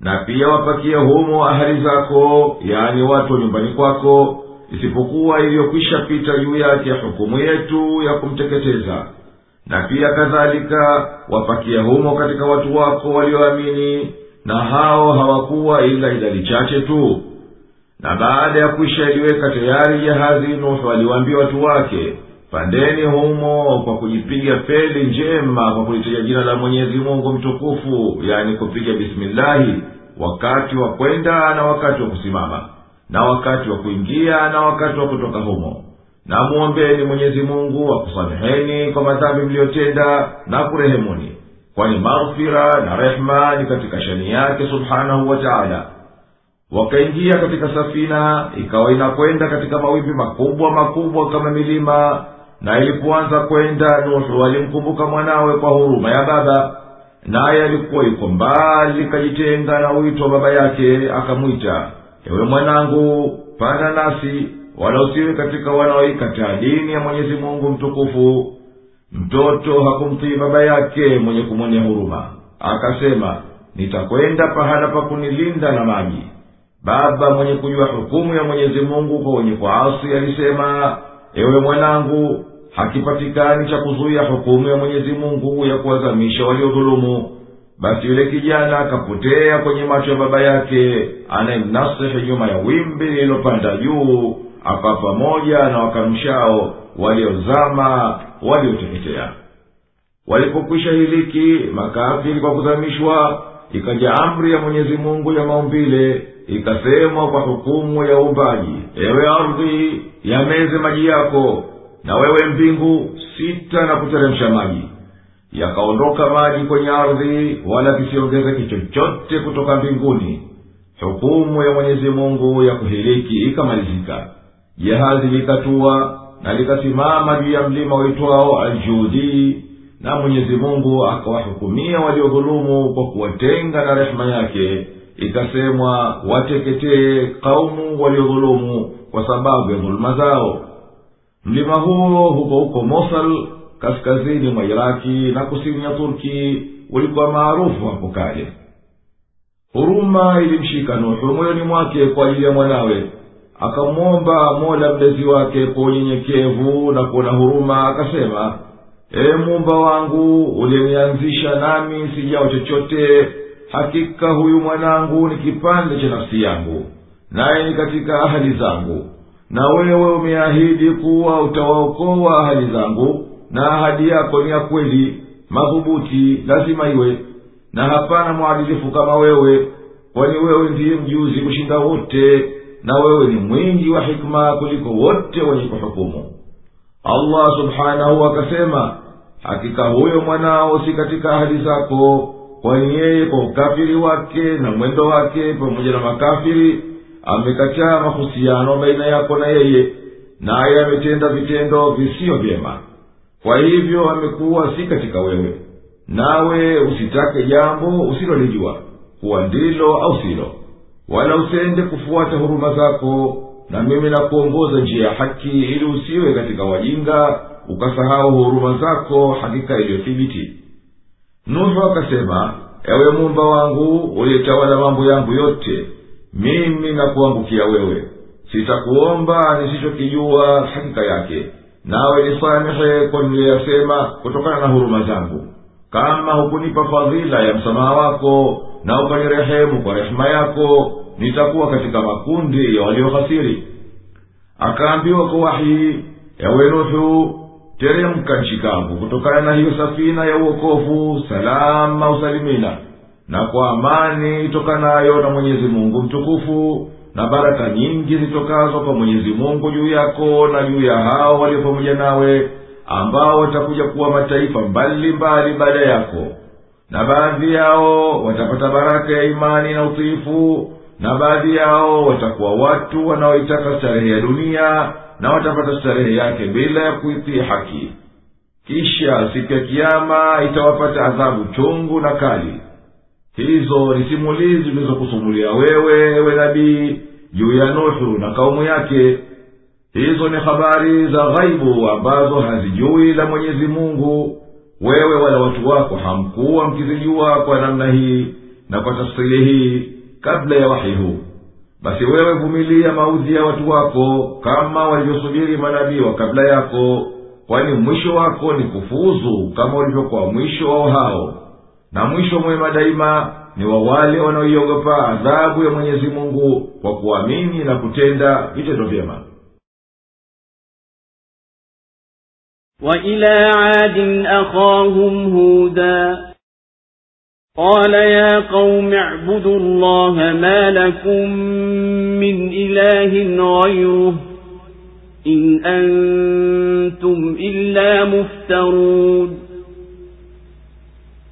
na pia wapakie humo ahali zako yaani watu wa nyumbani kwako isipokuwa iliyokwisha pita juu yake hukumu yetu ya kumteketeza. Na pia kadhalika wapakie humo katika watu wako walioamini na hao hawakuwa ila idadi chache tu. Na baada ya kwisha iliweka tayari jahazi nuhu aliwaambia watu wake pandeni humo kwa kujipiga feli njema kwa kulitaja jina la mwenyezi mungu mtukufu yani kupiga bismillahi wakati wa kwenda na wakati wa kusimama na wakati wa kuingia na wakati wa kutoka humo. Na mwombeni mwenyezi mungu akusameheni kwa madhambi mliyotenda na kurehemuni kwani maghfira na rehma ni katika shani yake subhanahu wa taala. Wakaingia katika safina ikawa inakwenda katika mawimbi makubwa makubwa kama milima na ilipoanza kwenda nuhu alimkumbuka mwanawe kwa huruma ya baba naye alikuwa yuko mbali kajitenga na wito wa baba yake akamwita ewe mwanangu panda nasi wala usiwe katika wanaoikataa dini ya mwenyezi mungu mtukufu. Mtoto hakumtii baba yake mwenye kumwonea huruma. Akasema nitakwenda pahala pa kunilinda na maji. Baba mwenye kujua hukumu ya mwenyezi mungu kwa wenye kuasi alisema ewe mwanangu hakipatikani cha kuzuia hukumu ya mwenyezi mungu ya kuwazamisha waliodhulumu. Basi yule kijana akapotea kwenye macho ya baba yake anayemnasihi nyuma ya wimbi lililopanda juu akawa pamoja na wakanusha waliozama walioteketea. Walipokwisha hiliki makafiri kwa kuzamishwa ikaja amri ya mwenyezi mungu ya maumbile ikasemwa kwa hukumu ya uumbaji. Ewe ardhi yameze maji yako na wewe mbingu sita na kuteremsha maji. Yakaondoka maji kwenye ardhi wala kisiongezeke chochote kutoka mbinguni. Hukumu ya mwenyezi mungu ya kuhiliki ikamalizika. Jahazi likatua na likasimama juu ya mlima waitwao aljudii na mwenyezi mungu akawahukumia waliodhulumu kwa kuwatenga na rehema yake. Ikasemwa wateketee kaumu waliodhulumu kwa sababu ya dhuluma zao mlima huo huko huko mosal kaskazini mwa iraki na kusini ya turki ulikuwa maarufu hapo kale. Huruma ilimshika nuhu moyoni mwake kwa ajili ya mwanawe. Akamwomba mola mlezi wake kwa unyenyekevu na kuona huruma akasema ee mumba wangu uliyenianzisha nami sijao chochote. Hakika huyu mwanangu ni kipande cha nafsi yangu naye ni katika ahali zangu na wewe umeahidi kuwa utawaokoa ahali zangu na ahadi yako ni ya kweli madhubuti lazima iwe. Na hapana mwadilifu kama wewe kwani wewe ndiye mjuzi kushinda wote na wewe ni mwingi wa hikma kuliko wote wenye kuhukumu. Allah subhanahu akasema hakika huyo mwanao si katika ahadi zako kwani yeye kwa ukafiri wake na mwendo wake pamoja na makafiri amekataa mahusiano baina yako na yeye naye ametenda vitendo visiyo vyema. Kwa hivyo amekuwa si katika wewe. Nawe usitake jambo usilolijua kuwa ndilo au silo. Wala usende kufuata huruma zako na mimi nakuongoza njia ya haki ili usiwe katika wajinga ukasahau huruma zako hakika iliyothibiti. Nuhu akasema ewe mumba wangu uliyetawala mambo yangu yote mimi nakuangukia wewe. Sitakuomba nisichokijua hakika yake. Nawe nisamehe kwa niliyasema kutokana na huruma zangu. Kama hukunipa fadhila ya msamaha wako na ukanirehemu kwa rehema yako nitakuwa katika makundi ya waliohasiri akaambiwa kwa wahii ewe nuhu teremka nchi kutokana na hiyo safina ya uokovu. Salama usalimina na kwa amani itokanayo na mwenyezi mungu mtukufu na baraka nyingi zitokazo kwa mwenyezi mungu juu yako na juu ya hao walio pamoja nawe ambao watakuja kuwa mataifa mbalimbali baada yako. Na baadhi yao watapata baraka ya imani na utiifu na baadhi yao watakuwa watu wanaoitaka starehe ya dunia na watapata starehe yake bila ya kuitii haki. Kisha siku ya kiama itawapata adhabu chungu na kali hizo ni simulizi zilizokusumulia wewe ewe nabii juu ya nuhu na kaumu yake. Hizo ni habari za ghaibu ambazo hazijui la mwenyezi mungu. Wewe wala watu wako hamkuwa mkizijua kwa namna hii na kwa tafsiri hii kabla ya wahi huu. Basi wewe vumilia maudhi ya watu wako kama walivyosubiri manabii wa kabla yako kwani mwisho wako ni kufuzu kama ulivyokuwa mwisho wao hao na mwisho mwema daima ni wa wale wanaoiogopa adhabu ya mwenyezi mungu kwa kuamini na kutenda vitendo vyema وإلى عاد أخاهم هودا قال يا قوم اعبدوا الله ما لكم من إله غيره إن أنتم إلا مفترون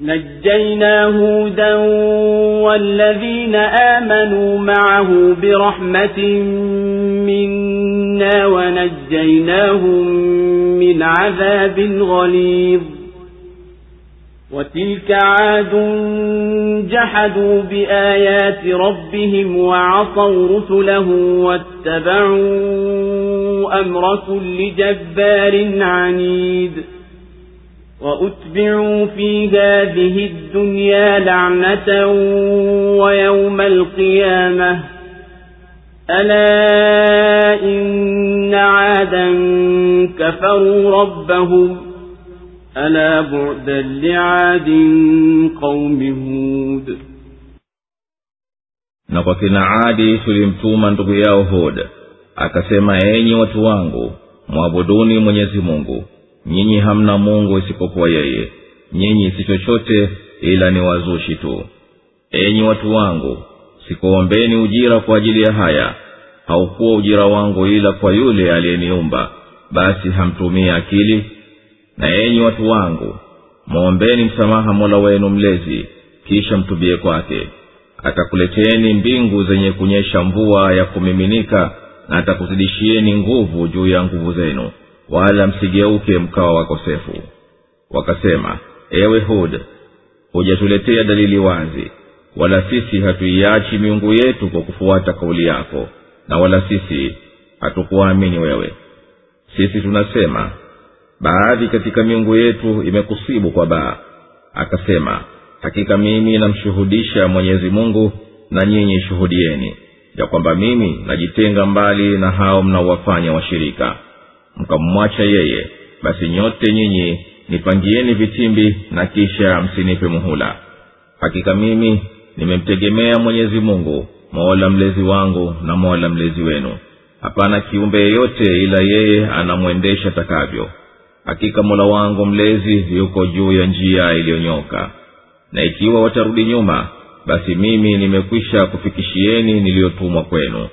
نجينا هودا والذين آمنوا معه برحمة منا ونجيناهم من عذاب غليظ. وتلك عاد جحدوا بآيات ربهم وعصوا رسله واتبعوا أمر كل جبار عنيد. وأتبعوا في هذه الدنيا لعنة ويوم القيامة. ألا إن عادا كفروا ربهم. ألا بعدا لعاد قوم هود. نقفنا عادي سليم توما يا هود أكسما إيني وتوانغو مابدوني من يزمونغو nyinyi hamna mungu isipokuwa yeye. Nyinyi si chochote ila ni wazushi tu. Enyi watu wangu sikuombeni ujira kwa ajili ya haya. Haukuwa ujira wangu ila kwa yule aliyeniumba. Basi hamtumie akili. Na enyi watu wangu mwombeni msamaha mola wenu mlezi kisha mtubie kwake. Atakuleteni mbingu zenye kunyesha mvua ya kumiminika na atakuzidishieni nguvu juu ya nguvu zenu wala msigeuke mkawa wakosefu wakasema ewe hud hujatuletea dalili wazi wala sisi hatuiachi miungu yetu kwa kufuata kauli yako na wala sisi hatukuwaamini wewe. Sisi tunasema baadhi katika miungu yetu imekusibu kwa baa. Akasema hakika mimi namshuhudisha mwenyezi mungu na nyinyi shuhudieni ya kwamba mimi najitenga mbali na hao mnaowafanya washirika mkamwacha yeye basi nyote nyinyi nipangieni vitimbi na kisha msinipe muhula. Hakika mimi nimemtegemea mwenyezi mungu mola mlezi wangu na mola mlezi wenu. Hapana kiumbe yeyote ila yeye anamwendesha takavyo. Hakika mola wangu mlezi yuko juu ya njia iliyonyoka. Na ikiwa watarudi nyuma basi mimi nimekwisha kufikishieni niliyotumwa kwenu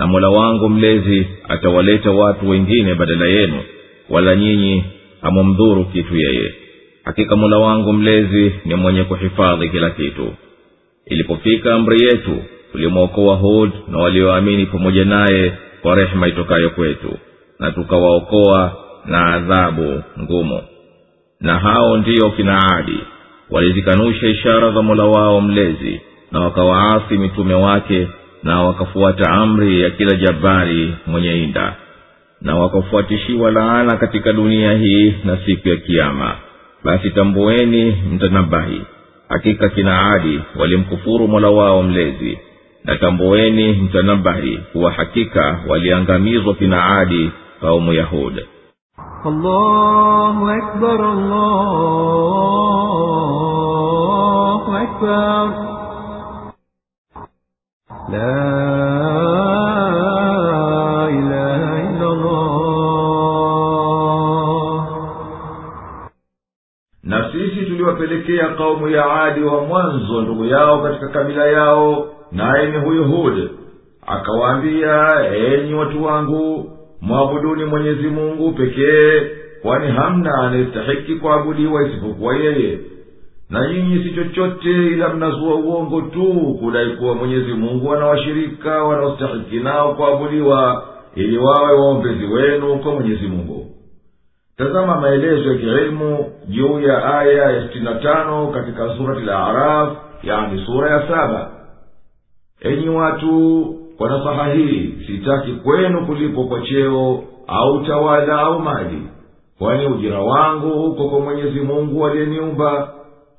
na mola wangu mlezi atawaleta watu wengine badala yenu wala nyinyi hamumdhuru kitu yeye. Hakika mola wangu mlezi ni mwenye kuhifadhi kila kitu. Ilipofika amri yetu tulimwokoa hud na walioamini pamoja naye kwa rehema itokayo kwetu na tukawaokoa na adhabu ngumu. Na hao ndiyo kina adi. Walizikanusha ishara za mola wao mlezi na wakawaasi mitume wake na wakafuata amri ya kila jabari mwenye inda na wakafuatishiwa laana katika dunia hii na siku ya kiama basi tambueni mtanabahi hakika kina adi walimkufuru mola wao mlezi. Na tambueni mtanabahi kuwa hakika waliangamizwa kina adi kaumu yahud. Allahu akbar, allahu akbar na sisi tuliwapelekea kaumu ya adi wa mwanzo ndugu yao katika kabila yao naye ni huyu hud. Akawaambia enyi watu wangu mwabuduni mwenyezi mungu pekee kwani hamna anayestahiki kuabudiwa isipokuwa yeye na nyinyi si chochote ila mnazua uongo tu kudai kuwa mwenyezi mungu ana washirika wanaostahiki nao kuabudiwa ili wawe waombezi wenu kwa mwenyezi mungu. Tazama maelezo ya kielimu juu ya aya ya sitini tano katika surati la araf yani sura ya saba. Enyi watu kwa nasaha hii sitaki kwenu kulipwa kwa cheo au tawala au mali kwani ujira wangu uko kwa mwenyezi mungu aliyeniumba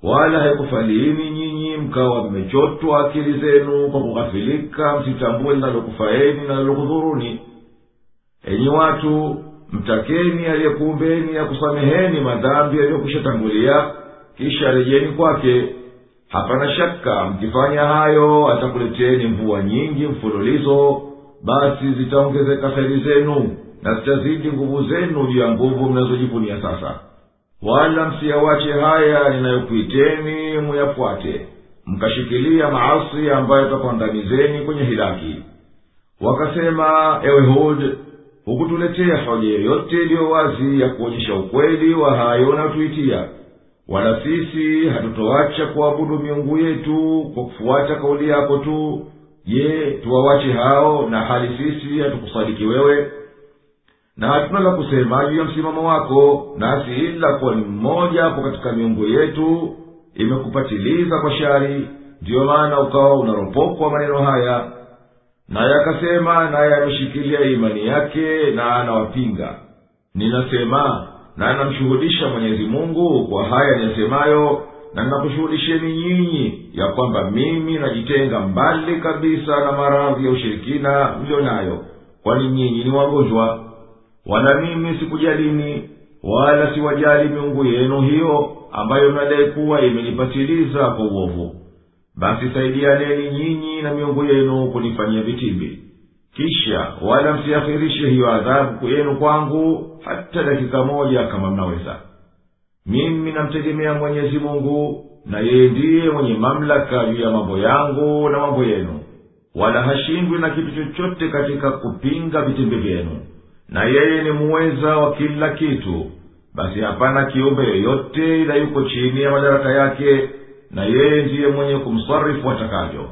wala haikufaliini nyinyi mkawa mmechotwa akili zenu kwa kughafilika msitambue linalokufaeni na linalokudhuruni. Enyi watu mtakeni aliyekuumbeni akusameheni madhambi yaliyokwishatangulia kisha rejeni kwake. Hapana shaka mkifanya hayo atakuleteni mvua nyingi mfululizo basi zitaongezeka heri zenu na zitazidi nguvu zenu juu ya nguvu mnazojivunia sasa wala msiyawache haya ninayokuiteni muyafuate. Mkashikilia maasi ambayo takuangamizeni kwenye hilaki. Wakasema ewe hud hukutuletea hoja yoyote iliyo wazi ya kuonyesha ukweli wa hayo unayotuitia. Wala sisi hatutoacha kuabudu miungu yetu kwa kufuata kauli yako tu. Je tuwawache hao na hali sisi hatukusadiki wewe na hatuna la kusema juu ya msimamo wako nasi ila kuwa ni mmoja hapo katika miungu yetu imekupatiliza kwa shari. Ndiyo maana ukawa unaropokwa maneno haya. Naye akasema naye ameshikilia imani yake na anawapinga. Ninasema na anamshuhudisha mwenyezi mungu kwa haya niyasemayo na ninakushuhudisheni nyinyi ya kwamba mimi najitenga mbali kabisa na maradhi ya ushirikina mlio nayo kwani nyinyi ni wagonjwa wala mimi sikujalini wala siwajali miungu yenu hiyo ambayo mnadai kuwa imenipatiliza kwa uovu. Basi saidianeni nyinyi na miungu yenu kunifanyia vitimbi. Kisha wala msiakhirishe hiyo adhabu yenu kwangu hata dakika moja kama mnaweza. Mimi namtegemea mwenyezi mungu na yeye ndiye mwenye mamlaka juu ya mambo yangu na mambo yenu. Wala hashindwi na kitu chochote katika kupinga vitimbi vyenu na yeye ni muweza wa kila kitu. Basi hapana kiumbe yoyote ila yuko chini ya madaraka yake na yeye ndiye mwenye kumsarifu atakavyo.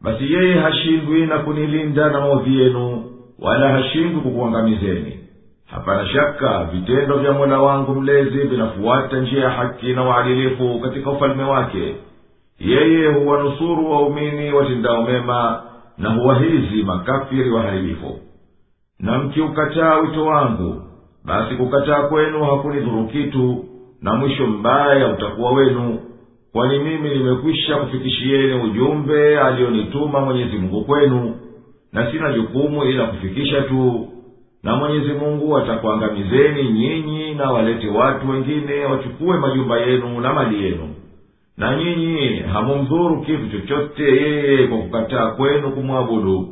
Basi yeye hashindwi na kunilinda na maovi yenu wala hashindwi kukuangamizeni. Hapana shaka vitendo vya mola wangu mlezi vinafuata njia ya haki na uadilifu katika ufalme wake. Yeye huwanusuru waumini watendao mema na huwahizi makafiri waharibifu na mkiukataa wito wangu basi kukataa kwenu hakunidhuru kitu na mwisho mbaya utakuwa wenu. Kwani mimi nimekwisha kufikishieni ujumbe aliyonituma mwenyezi mungu kwenu na sina jukumu ila kufikisha tu. Na mwenyezi mungu atakuangamizeni nyinyi na walete watu wengine wachukue majumba yenu na mali yenu. Na nyinyi hamumdhuru kitu chochote yeye kwa kukataa kwenu kumwabudu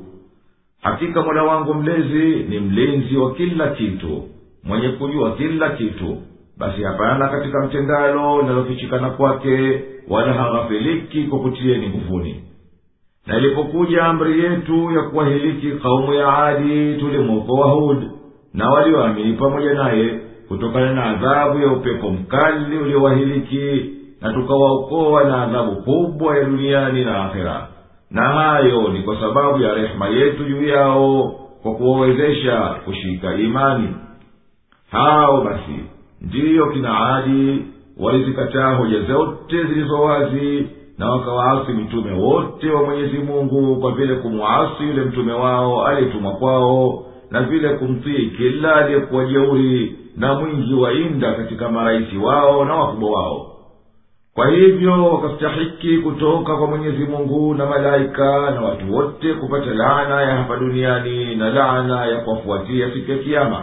hakika mola wangu mlezi ni mlinzi wa kila kitu mwenye kujua kila kitu. Basi hapana katika mtendalo linalofichikana kwake wala haghafiliki kwa kutieni nguvuni. Na ilipokuja amri yetu ya kuwahiliki kaumu ya adi tulimwokoa hud na walioamini pamoja naye kutokana na adhabu ya upepo mkali uliowahiliki na tukawaokoa na adhabu kubwa ya duniani na akhera na hayo ni kwa sababu ya rehema yetu juu yao kwa kuwawezesha kushika imani. Hao basi ndiyo kina adi walizikataa hoja zote zilizo wazi na wakawaasi mitume wote wa mwenyezi mungu kwa vile kumwasi yule mtume wao aliyetumwa kwao na vile kumtii kila aliyekuwa jeuri na mwingi wa inda katika marahisi wao na wakubwa wao kwa hivyo wakastahiki kutoka kwa mwenyezi mungu na malaika na watu wote kupata laana ya hapa duniani na laana ya kuwafuatia siku ya kiama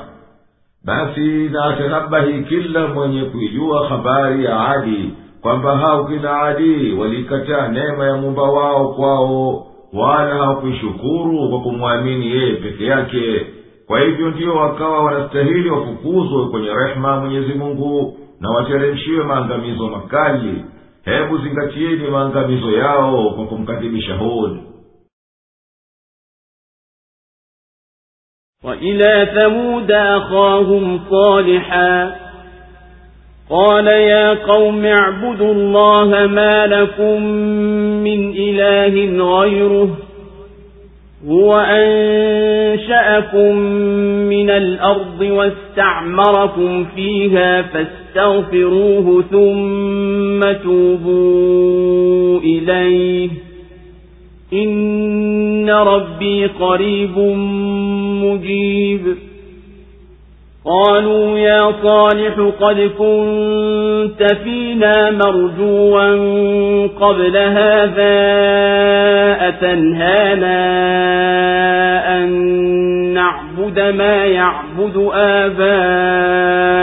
basi na atanabahi kila mwenye kuijua habari ya adi kwamba hao kina adi waliikataa neema ya muumba wao kwao wala hawakuishukuru kwa kumwamini yeye peke yake. Kwa hivyo ndiyo wakawa wanastahili wafukuzwe kwenye rehema mwenyezi mungu na wateremshiwe maangamizo makali. Hebu zingatieni maangamizo yao kwa kumkadhibisha hud وإلى ثمود أخاهم صالحا قال يا قوم اعبدوا الله ما لكم من إله غيره هو أنشأكم من الأرض واستعمركم فيها فاستغفروه ثم توبوا إليه. إن ربي قريب مجيب. قالوا يا صالح قد كنت فينا مرجوا قبل هذا أتنهانا أن نعبد ما يعبد آباؤنا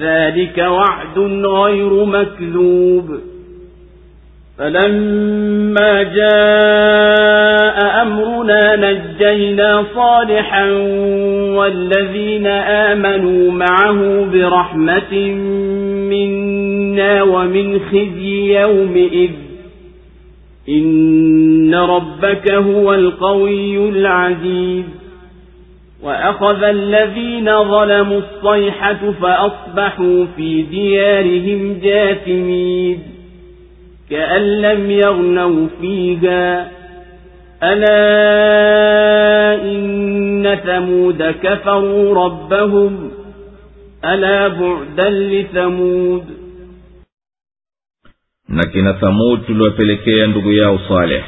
ذلك وعد غير مكذوب. فلما جاء أمرنا نجينا صالحا والذين آمنوا معه برحمة منا ومن خزي يومئذ. إن ربك هو القوي العزيز. وأخذ الذين ظلموا الصيحة فأصبحوا في ديارهم جاثمين كأن لم يغنوا فيها. ألا إن ثمود كفروا ربهم. ألا بعدا لثمود. Na kina thamud tuliwapelekea ndugu yao saleh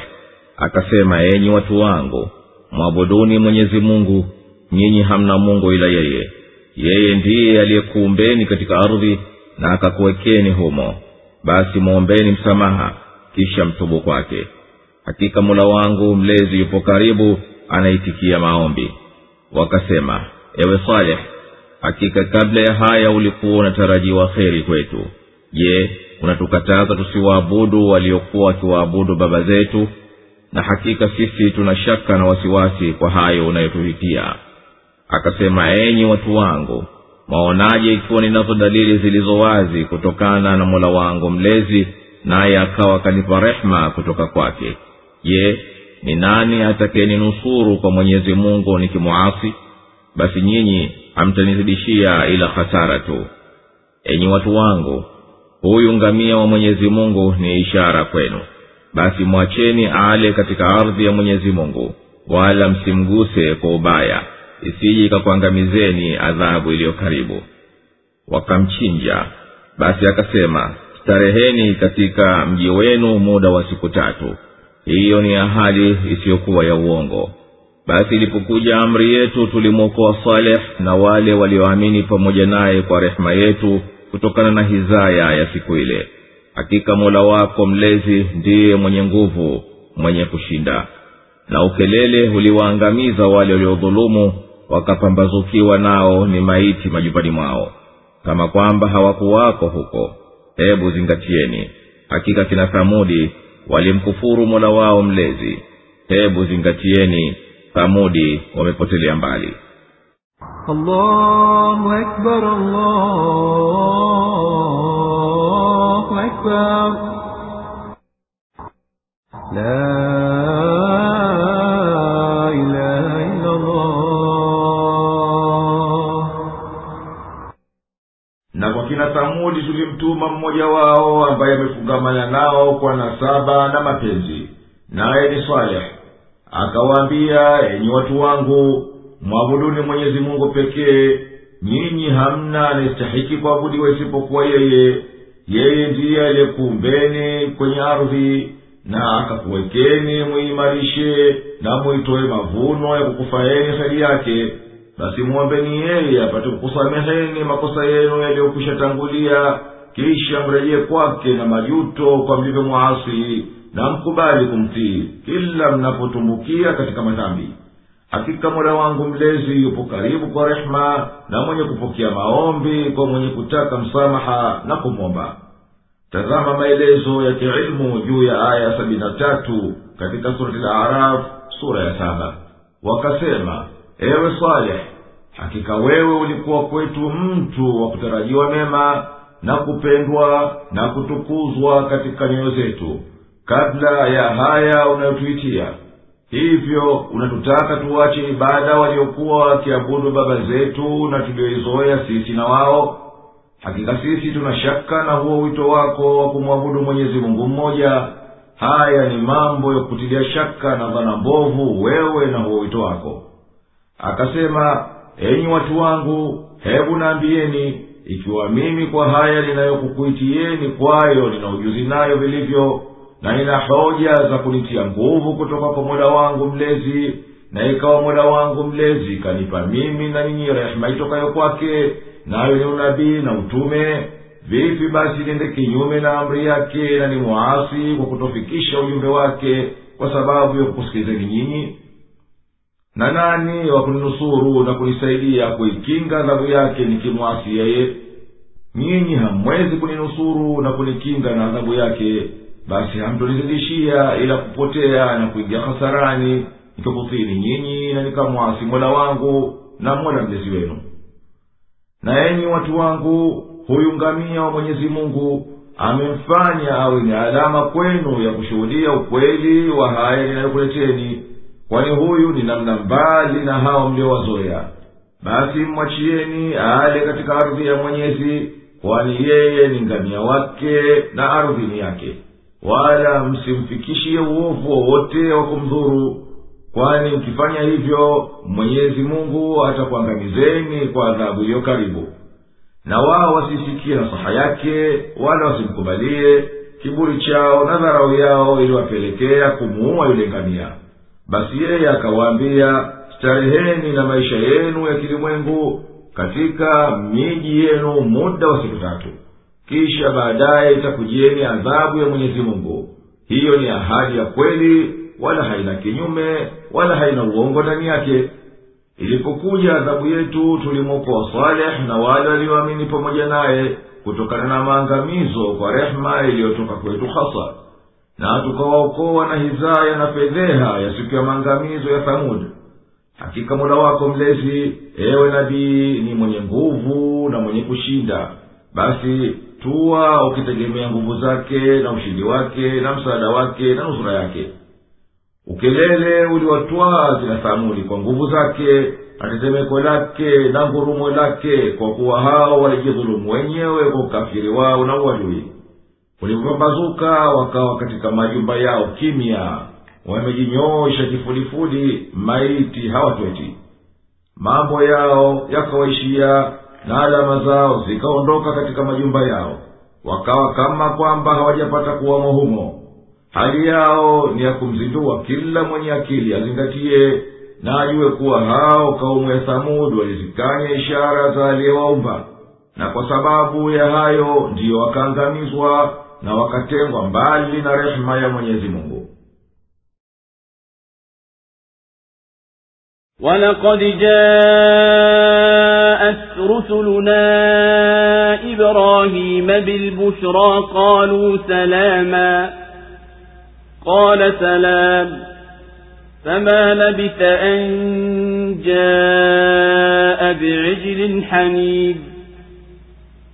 akasema enyi wangu mwabuduni mwenyezi mungu nyinyi hamna mungu ila yeye. Yeye ndiye aliyekuumbeni katika ardhi na akakuwekeni humo. Basi mwombeni msamaha kisha mtubu kwake. Hakika mula wangu mlezi yupo karibu anaitikia maombi. Wakasema ewe saleh hakika kabla ya haya ulikuwa unatarajiwa kheri kwetu. Je unatukataza tusiwaabudu waliokuwa wakiwaabudu baba zetu? Na hakika sisi tuna shaka na wasiwasi kwa hayo unayotuhitia akasema enyi watu wangu mwaonaje ikiwa ninazo dalili zilizo wazi kutokana na mola wangu mlezi naye akawa akanipa rehema kutoka kwake? Je ni nani atakayeninusuru kwa mwenyezi mungu nikimwasi? Basi nyinyi hamtanizidishia ila hasara tu. Enyi watu wangu huyu ngamia wa mwenyezi mungu ni ishara kwenu. Basi mwacheni ale katika ardhi ya mwenyezi mungu wala msimguse kwa ubaya isije ikakuangamizeni adhabu iliyo karibu. Wakamchinja. Basi akasema stareheni katika mji wenu muda wa siku tatu. Hiyo ni ahadi isiyokuwa ya uongo. Basi ilipokuja amri yetu tulimwokoa saleh na wale walioamini pamoja naye kwa rehema yetu kutokana na hizaya ya siku ile. Hakika mola wako mlezi ndiye mwenye nguvu mwenye kushinda. Na ukelele uliwaangamiza wale waliodhulumu wakapambazukiwa nao ni maiti majumbani mwao. Kama kwamba hawakuwako huko hebu zingatieni. Hakika kina thamudi walimkufuru mola wao mlezi. Hebu zingatieni thamudi wamepotelea mbali. Allahu akbar, allahu akbar. Tulimtuma mmoja wao ambaye amefungamana nao kwa nasaba na mapenzi. Naye ni saleh. Akawaambia enyi watu wangu mwabuduni mwenyezi mungu pekee. Nyinyi hamna anayestahiki kuabudiwa isipokuwa yeye. Yeye ndiye aliyekuumbeni kwenye ardhi na akakuwekeni muimarishe na muitoe mavuno ya kukufaeni heri yake basi mwombeni yeye apate kukusameheni makosa yenu yaliyokwisha tangulia kisha mrejee kwake na majuto kwa mlivyomwasi na mkubali kumtii kila mnapotumbukia katika madhambi. Hakika mola wangu mlezi yupo karibu kwa rehema na mwenye kupokea maombi kwa mwenye kutaka msamaha na kumwomba. Tazama maelezo ya kiilmu juu ya aya sabini na tatu katika surati laraf sura ya saba. Wakasema ewe saleh hakika wewe ulikuwa kwetu mtu wa kutarajiwa mema na kupendwa na kutukuzwa katika nyoyo zetu kabla ya haya unayotuitia. Hivyo unatutaka tuwache ibada waliokuwa wakiabudu baba zetu na tulioizoea sisi na wao. Hakika sisi tuna shaka na huo wito wako wa kumwabudu mwenyezi mungu mmoja. Haya ni mambo ya kutilia shaka na dhana mbovu wewe na huo wito wako. Akasema enyi watu wangu hebu naambieni ikiwa mimi kwa haya ninayokukuitieni kwayo nina ujuzi nayo vilivyo na nina hoja za kunitia nguvu kutoka kwa mola wangu mlezi na ikawa mola wangu mlezi kanipa mimi na ninyi rehema itokayo kwake nayo ni unabii na utume vipi basi niende kinyume na amri yake na ni mwasi kwa kutofikisha ujumbe wake kwa sababu ya kukusikilizeni nyinyi na nani wa na kunisaidia kuikinga adhabu yake nikimwasi yeye? Nyinyi hamwezi kuninusuru na kunikinga na adhabu yake basi hamtonizidishia ila kupotea na kuingia hasarani nikakutini nyinyi na nikamwasi mola wangu na mola mlezi wenu. Na enyi watu wangu huyu ngamia wa mwenyezi mungu amemfanya awe ni alama kwenu ya kushuhudia ukweli wa haya ninayokuleteni kwani huyu ni namna mbali na hao mliowazoya basi mmwachieni ale katika ardhi ya mwenyezi kwani yeye ni ngamia wake na ardhi ni yake. Wala msimfikishie uovu wowote wa kumdhuru kwani mkifanya hivyo mwenyezi mungu atakuangamizeni kwa adhabu iliyo karibu. Na wao wasisikie nasaha yake wala wasimkubalie kiburi chao na dharau yao iliwapelekea kumuua yule ngamia basi yeye akawaambia stareheni na maisha yenu ya kilimwengu katika miji yenu muda wa siku tatu. Kisha baadaye itakujieni adhabu ya mwenyezi mungu. Hiyo ni ahadi ya kweli wala haina kinyume wala haina uongo ndani yake. Ilipokuja adhabu yetu tulimwokoa saleh na wale walioamini pamoja naye kutokana na maangamizo kwa rehema iliyotoka kwetu hasa na tukawaokoa na hizaya na fedheha ya siku ya maangamizo ya thamud hakika mola wako mlezi ewe nabii ni mwenye nguvu na mwenye kushinda. Basi tuwa ukitegemea nguvu zake na ushindi wake na msaada wake na nusura yake. Ukelele uliwatwaa zina thamudi kwa nguvu zake na tetemeko lake na ngurumo lake kwa kuwa hao walijidhulumu wenyewe kwa ukafiri wao na uadui ulipopambazuka wakawa katika majumba yao kimya. Wamejinyoosha kifudifudi maiti hawatweti. Mambo yao yakawaishia na alama zao zikaondoka katika majumba yao. Wakawa kama kwamba hawajapata kuwamo humo. Hali yao ni ya kumzindua kila mwenye akili azingatie na ajue kuwa hao kaumu ya thamudu walizikanya ishara za aliyewaumba. Na kwa sababu ya hayo ndiyo wakaangamizwa na wakatengwa mbali na rehema ya mwenyezi mungu. ولقد جاءت رسلنا إبراهيم بالبشرى قالوا سلاما قال سلام فما لبث أن جاء بعجل حنيب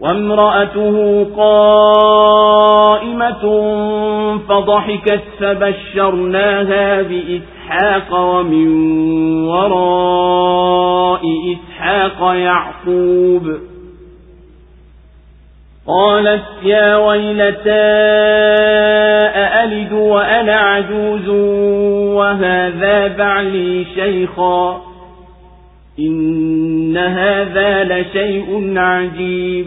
وامرأته قائمة فضحكت فبشرناها بإسحاق ومن وراء إسحاق يعقوب. قالت يا ويلتى أألد وأنا عجوز وهذا بعلي شيخا؟ إن هذا لشيء عجيب.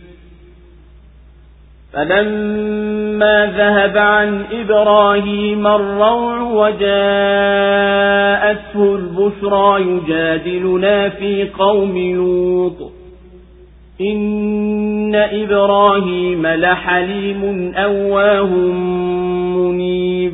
فلما ذهب عن إبراهيم الروع وجاءته البشرى يجادلنا في قوم لوط. إن إبراهيم لحليم أواه منيب.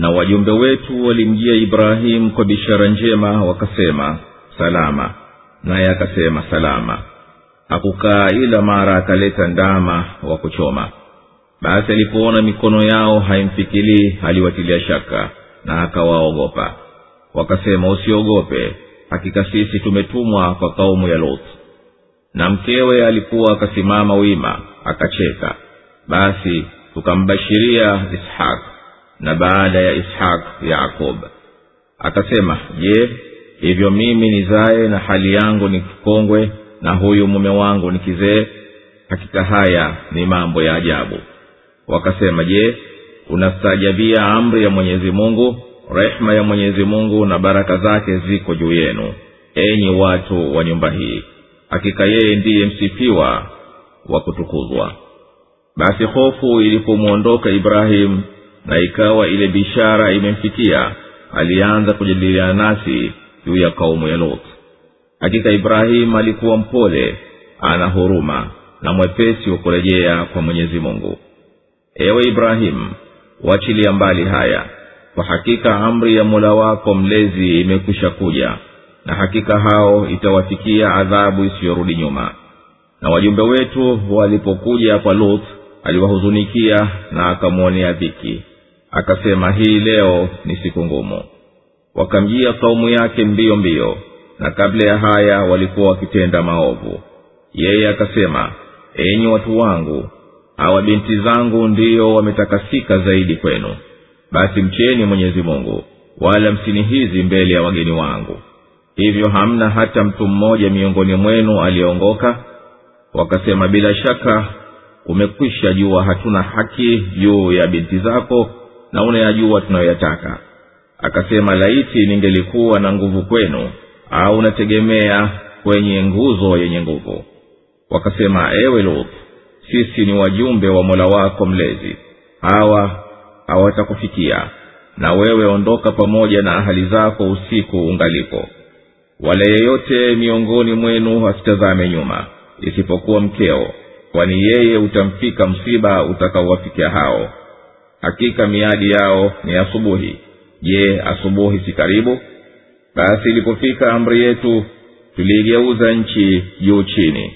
na wajumbe wetu walimjia ibrahimu kwa bishara njema wakasema salama. Naye akasema salama. Hakukaa ila mara akaleta ndama wa kuchoma. Basi alipoona mikono yao haimfikilii aliwatilia shaka na akawaogopa. Wakasema usiogope hakika sisi tumetumwa kwa kaumu ya lot na mkewe alikuwa akasimama wima akacheka. Basi tukambashiria ishaq na baada ya ishaq yakob akasema je hivyo mimi nizaye na hali yangu ni kikongwe na huyu mume wangu ni kizee? Hakika haya ni mambo ya ajabu. Wakasema je unastaajabia amri ya mwenyezi mungu rehema ya mwenyezi mungu na baraka zake ziko juu yenu enyi watu wa nyumba hii. Hakika yeye ndiye msifiwa wa kutukuzwa. Basi hofu ilipomwondoka ibrahimu na ikawa ile bishara imemfikia alianza kujadiliana nasi juu ya kaumu ya lut. Hakika ibrahimu alikuwa mpole ana huruma na mwepesi wa kurejea kwa mwenyezi mungu. Ewe ibrahimu wachilia mbali haya. Kwa hakika amri ya mola wako mlezi imekwisha kuja na hakika hao itawafikia adhabu isiyorudi nyuma. Na wajumbe wetu walipokuja kwa lut aliwahuzunikia na akamwonea dhiki akasema hii leo ni siku ngumu. Wakamjia kaumu yake mbio mbio na kabla ya haya walikuwa wakitenda maovu. Yeye akasema enyi watu wangu hawa binti zangu ndiyo wametakasika zaidi kwenu. Basi mcheni mwenyezi mungu wala msinihizi mbele ya wageni wangu. Hivyo hamna hata mtu mmoja miongoni mwenu aliyeongoka wakasema bila shaka umekwisha jua hatuna haki juu ya binti zako na unayajua tunayoyataka. Akasema laiti ningelikuwa na nguvu kwenu au nategemea kwenye nguzo yenye nguvu. Wakasema ewe luth sisi ni wajumbe wa mola wako mlezi. Hawa hawatakufikia na wewe ondoka pamoja na ahali zako usiku ungalipo. Wala yeyote miongoni mwenu asitazame nyuma isipokuwa mkeo kwani yeye utamfika msiba utakaowafikia hao hakika miadi yao ni asubuhi. Je asubuhi si karibu? Basi ilipofika amri yetu tuliigeuza nchi juu chini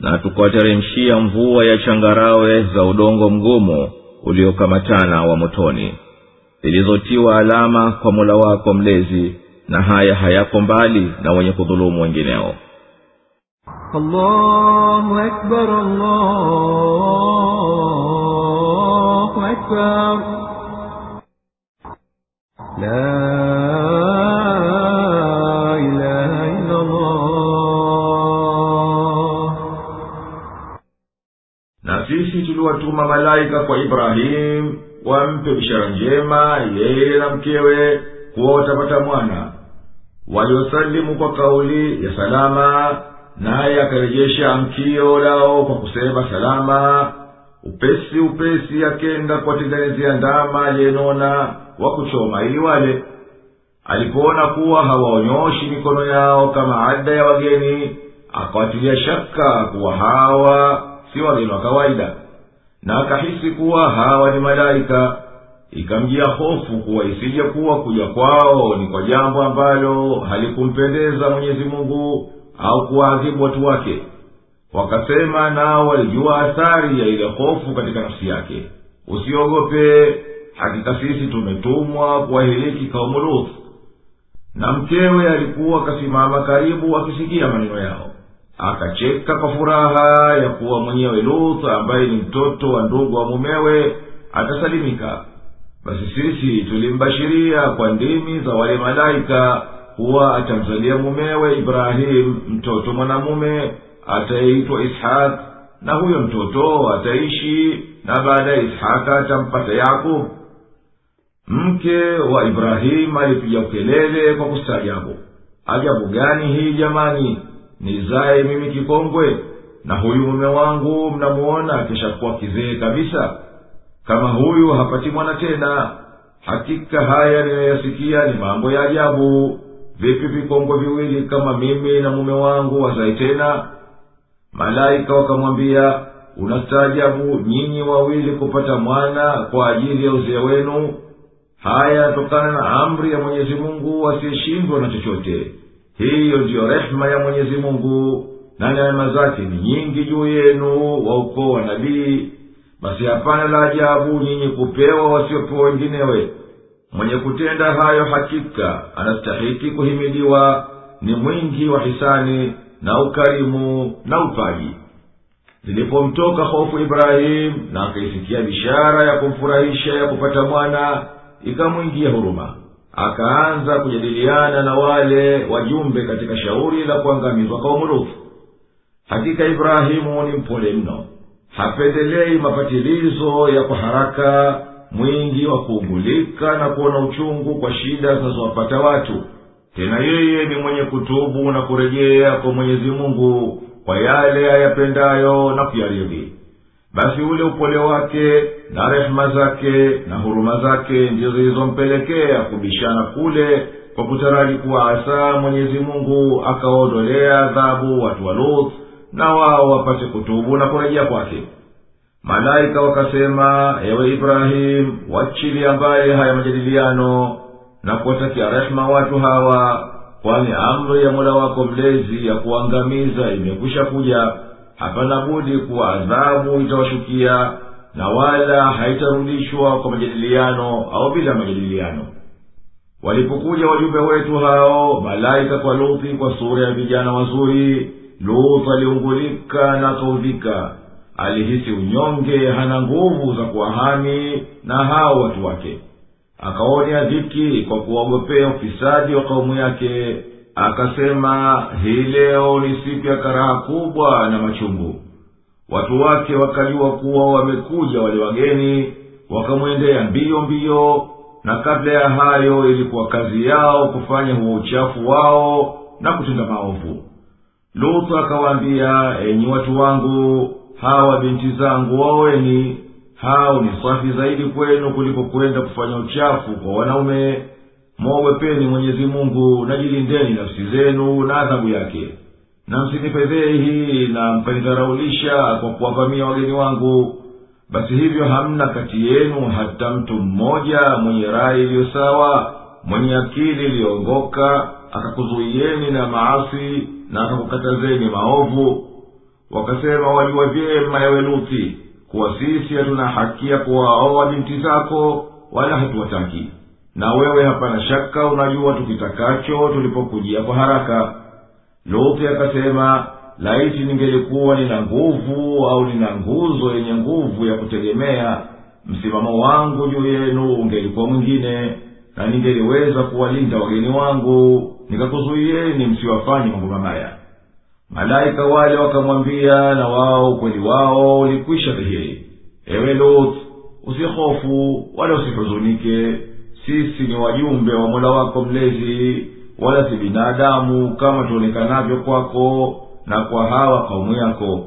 na tukawateremshia mvua ya changarawe za udongo mgumu uliokamatana wa motoni. Zilizotiwa alama kwa mula wako mlezi na haya hayako mbali na wenye kudhulumu wengineo. Allahu akbar, allahu أكبر لا إله إلا الله na sisi tuliwatuma malaika kwa ibrahimu wampe bishara njema yeye na mkewe kuwa watapata mwana waliosalimu kwa kauli ya salama naye akarejesha amkio lao kwa kusema salama upesi upesi akenda kuwatengenezea ndama aliyenona wa kuchoma. Ili wale alipoona kuwa hawaonyoshi mikono yao kama ada ya wageni akawatilia shaka kuwa hawa si wageni wa kawaida. Na akahisi kuwa hawa ni malaika ikamjia hofu kuwa isije kuwa kuja kwao ni kwa jambo ambalo halikumpendeza mwenyezi mungu au kuwaadhibu watu wake wakasema nao walijua athari ya ile hofu katika nafsi yake. Usiogope hakika sisi tumetumwa kuwahiliki kaumu luth na mkewe alikuwa akasimama karibu akisikia maneno yao. Akacheka kwa furaha ya kuwa mwenyewe luth ambaye ni mtoto wa ndugu wa mumewe atasalimika. Basi sisi tulimbashiria kwa ndimi za wale malaika kuwa atamzalia mumewe ibrahimu mtoto mwanamume atayeitwa ishaq na huyo mtoto ataishi na baada ya ishaka atampata yakub. Mke wa ibrahimu alipiga ukelele kwa kustaajabu ajabu gani hii jamani? Nizaye mimi kikongwe. Na huyu mume wangu mnamuona akishakuwa kizee kabisa. Kama huyu hapati mwana tena hakika haya ninayoyasikia ni mambo ya ajabu. Vipi vikongwe viwili kama mimi na mume wangu wazae tena malaika wakamwambia unastaajabu nyinyi wawili kupata mwana kwa ajili ya uzee wenu. Haya yanatokana na amri ya mwenyezi mungu asiyeshindwa na chochote. Hiyo ndiyo rehema ya mwenyezi mungu na neema zake ni nyingi juu yenu wa ukoo wa nabii. Basi hapana la ajabu nyinyi kupewa wasiopewa wenginewe. Mwenye kutenda hayo hakika anastahiki kuhimidiwa ni mwingi wa hisani na ukarimu na upaji zilipomtoka hofu ibrahimu na akaisikia bishara ya kumfurahisha ya kupata mwana ikamwingia huruma. Akaanza kujadiliana na wale wajumbe katika shauri la kuangamizwa kwa umurufu hakika ibrahimu ni mpole mno. Hapendelei mapatilizo ya kwa haraka mwingi wa kuugulika na kuona uchungu kwa shida zinazowapata watu tena yeye ni mwenye kutubu na kurejea kwa mwenyezi mungu kwa yale ayapendayo na kuyaridhi basi ule upole wake na rehema zake na huruma zake ndizo zilizompelekea kubishana kule kwa kutaraji kuwa hasa mwenyezi mungu akawaondolea adhabu watu wa luth na wao wapate kutubu na kurejea kwake. Malaika wakasema ewe ibrahimu wachili ambaye haya majadiliano na kuwatakia rehema watu hawa kwani amri ya mola wako mlezi ya kuangamiza imekwisha kuja. Hapana budi kuwa adhabu itawashukia na wala haitarudishwa kwa majadiliano au bila majadiliano. Walipokuja wajumbe wetu hao malaika kwa luthi kwa sura ya vijana wazuri luth aliungulika na akaudhika alihisi unyonge hana nguvu za kuwahami na hao watu wake akaonea dhiki kwa kuwaogopea ufisadi wa kaumu yake akasema hii leo ni siku ya karaha kubwa na machungu. Watu wake wakajua kuwa wamekuja wale wageni wakamwendea mbio mbio na kabla ya hayo ilikuwa kazi yao kufanya huo uchafu wao na kutenda maovu. Lutu akawaambia enyi watu wangu hawa binti zangu waoweni hao ni safi zaidi kwenu kuliko kwenda kufanya uchafu kwa wanaume. Mwogopeni mwenyezi mungu na jilindeni nafsi zenu na adhabu yake. Na msinipedhehi na mkanidharaulisha kwa kuwavamia wageni wangu. Basi hivyo hamna kati yenu hata mtu mmoja mwenye rai iliyo sawa mwenye akili iliyoongoka akakuzuieni na maasi na akakukatazeni maovu. Wakasema wajua vyema yawe luthi kuwa sisi hatuna haki ya kuwaoa binti zako wala hatuwataki. Na wewe hapana shaka unajua tukitakacho tulipokujia kwa haraka. Luthi akasema laiti ningelikuwa nina nguvu au nina nguzo yenye nguvu ya kutegemea msimamo wangu juu yenu ungelikuwa mwingine na ningeliweza kuwalinda wageni wangu. Nikakuzuieni msiwafanye mambo mabaya malaika wale wakamwambia na wao ukweli wao ulikwisha dhihiri. Ewe lut usihofu wala usihuzunike. Sisi ni wajumbe wa mola wako mlezi wala si binadamu kama tuonekanavyo kwako na kwa hawa kaumu yako.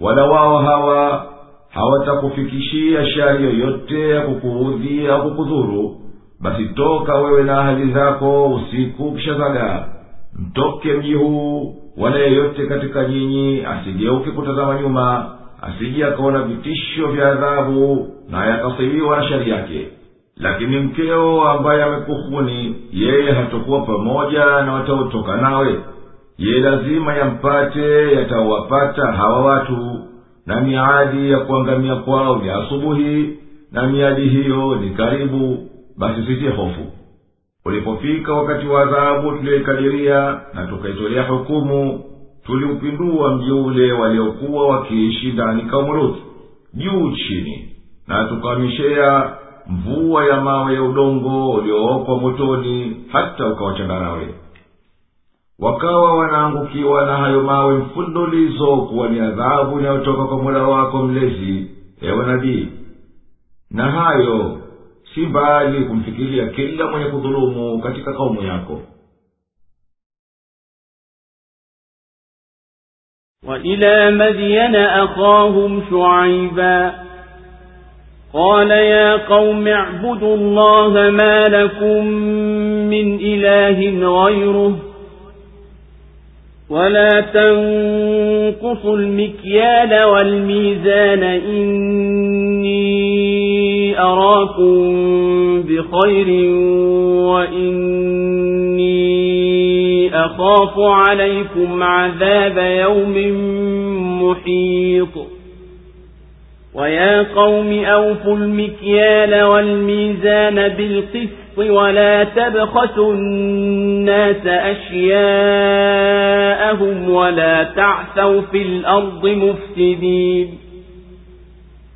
Wala wao hawa hawatakufikishia shari yoyote ya kukuudhi kukudhuru. Basi toka wewe na ahali zako usiku kishazagaa mtoke mji huu wala yeyote katika nyinyi asigeuke kutazama nyuma asije akaona vitisho vya adhabu na yakasibiwa na shari yake. Lakini mkeo ambaye amekuhuni yeye hatokuwa pamoja na wataotoka nawe. Ye lazima yampate yatawapata hawa watu. Na miadi ya kuangamia kwao ni asubuhi na miadi hiyo ni karibu basi sitie hofu ulipofika wakati wa adhabu tuliyoikadiria na tukaitolea hukumu tuliupindua mji ule waliokuwa wakiishi ndani kaumuruthi juu chini na tukawamishea mvua ya mawe ya udongo uliookwa motoni hata ukawachangarawe wakawa wanaangukiwa na hayo mawe mfululizo kuwa ni adhabu inayotoka kwa mola wako mlezi ewe nabii. Na hayo si mbali kumfikiria kila mwenye kudhulumu katika kaumu yako وإلى مدين أخاهم شعيبا. قال يا قوم اعبدوا الله ما لكم من إله غيره. ولا تنقصوا المكيال والميزان. إني أراكم بخير وإني أخاف عليكم عذاب يوم محيط. ويا قوم أوفوا المكيال والميزان بالقسط ولا تبخسوا الناس أشياءهم ولا تعثوا في الأرض مفسدين.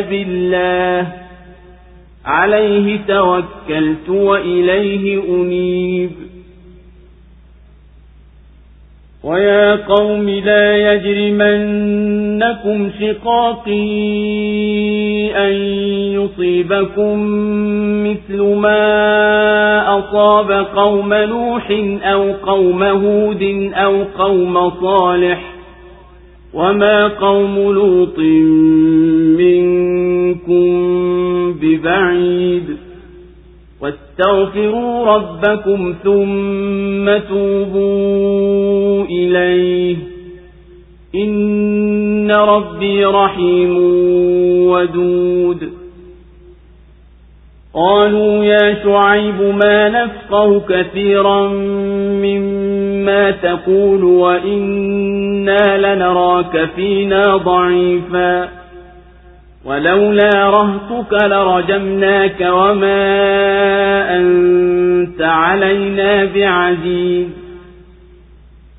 بالله. عليه توكلت وإليه أنيب. ويا قوم لا يجرمنكم شقاقي أن يصيبكم مثل ما أصاب قوم نوح أو قوم هود أو قوم صالح. وما قوم لوط منكم ببعيد واستغفروا ربكم ثم توبوا إليه إن ربي رحيم ودود قالوا يا شعيب ما نفقه كثيرا مما تقول وإنا لنراك فينا ضعيفا ولولا رهتك لرجمناك وما أنت علينا بعزيز